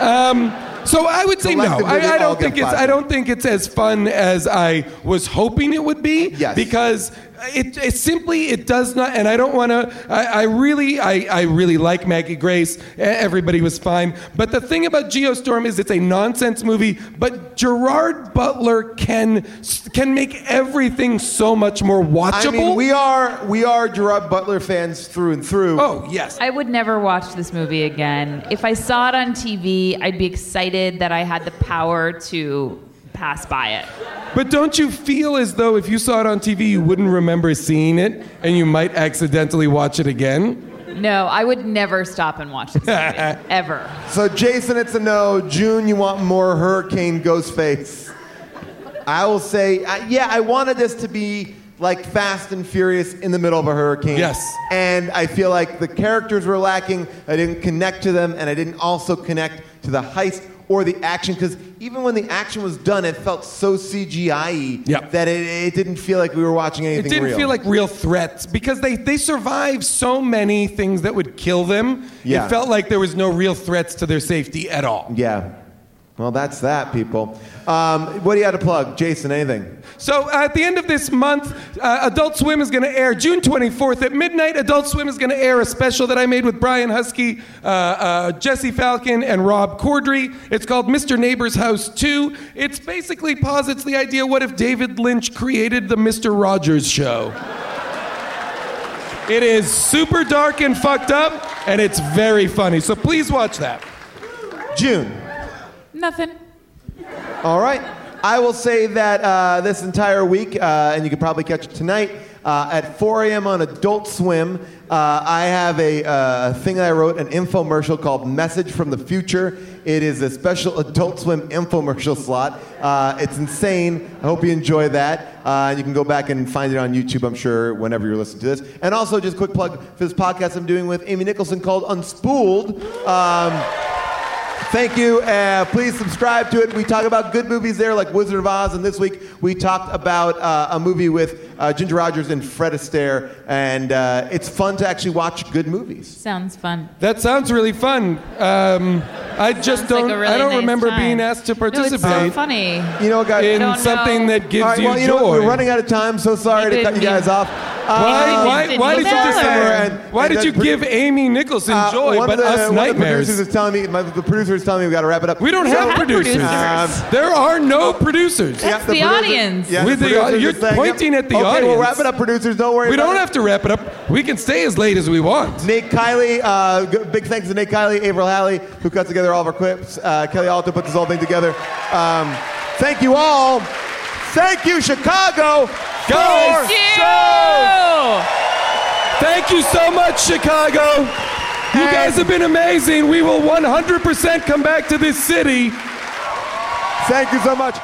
Um, so I would say no. I, I don't think it's. I don't think it's as fun as I was hoping it would be. Yes. Because it, it simply it does not. And I don't want to. I, I really I, I really like Maggie Grace. Everybody was fine. But the thing about Geostorm is it's a nonsense movie. But Gerard Butler can can make everything so much more watchable. I mean, we are we are Gerard Butler fans through and through. Oh yes. I would never watch this movie again. If I saw it on TV, I'd be excited that I had the power to pass by it. But don't you feel as though if you saw it on TV, you wouldn't remember seeing it, and you might accidentally watch it again? No, I would never stop and watch this movie. ever. So Jason, it's a no. June, you want more Hurricane Ghostface? I will say, uh, yeah, I wanted this to be like Fast and Furious in the middle of a hurricane. Yes. And I feel like the characters were lacking. I didn't connect to them, and I didn't also connect to the heist or the action because even when the action was done, it felt so CGI Yep. that it, it didn't feel like we were watching anything It didn't real. feel like real threats because they, they survived so many things that would kill them. Yeah. It felt like there was no real threats to their safety at all. Yeah. Well, that's that, people. Um, what do you have to plug? Jason, anything? So uh, at the end of this month, uh, Adult Swim is going to air June 24th at midnight. Adult Swim is going to air a special that I made with Brian Huskey, uh, uh, Jesse Falcon, and Rob Corddry. It's called Mr. Neighbor's House 2. It's basically posits the idea what if David Lynch created the Mr. Rogers show? It is super dark and fucked up, and it's very funny. So please watch that. June. Nothing. All right. I will say that uh, this entire week, uh, and you can probably catch it tonight, uh, at 4 a.m. on Adult Swim, uh, I have a uh, thing that I wrote, an infomercial called Message from the Future. It is a special Adult Swim infomercial slot. Uh, it's insane. I hope you enjoy that. You can go back and find it on YouTube, I'm sure, whenever you're listening to this. And also, just a quick plug for this podcast I'm doing with Amy Nicholson called Unspooled. Um, Thank you. Uh, please subscribe to it. We talk about good movies there, like Wizard of Oz, and this week we talked about uh, a movie with uh, Ginger Rogers and Fred Astaire, and uh, it's fun to actually watch good movies. Sounds fun. That sounds really fun. Um, I just Sounds like don't. a really I don't nice remember time. being asked to No, it's so participate. funny. You know, guys, in don't something know. that gives All right, you well, you know joy. We're running out of time. So sorry to cut you guys off. Why? Um, Why? Why did you just? her. And- Why and did the you pro- give Amy Nicholson Uh, joy, one but of the, us one of the nightmares? producers is telling me. My, the producer is telling me we got to wrap it up. We don't have producers. Um, there are no producers. yeah, the producer- audience. Yeah, With the producer you're saying, pointing yep. at the okay, audience. we'll wrap it up, producers. Don't worry. We about don't it. have to wrap it up. We can stay as late as we want. Nate Kiley, uh, g- big thanks to Nate Kiley, Avril Halley, who cut together all of our clips. Uh, Kelly Alto put this whole thing together. Um, thank you all. Thank you, Chicago. Guys, for show! Thank you so much, Chicago. You guys have been amazing. We will 100% come back to this city. Thank you so much.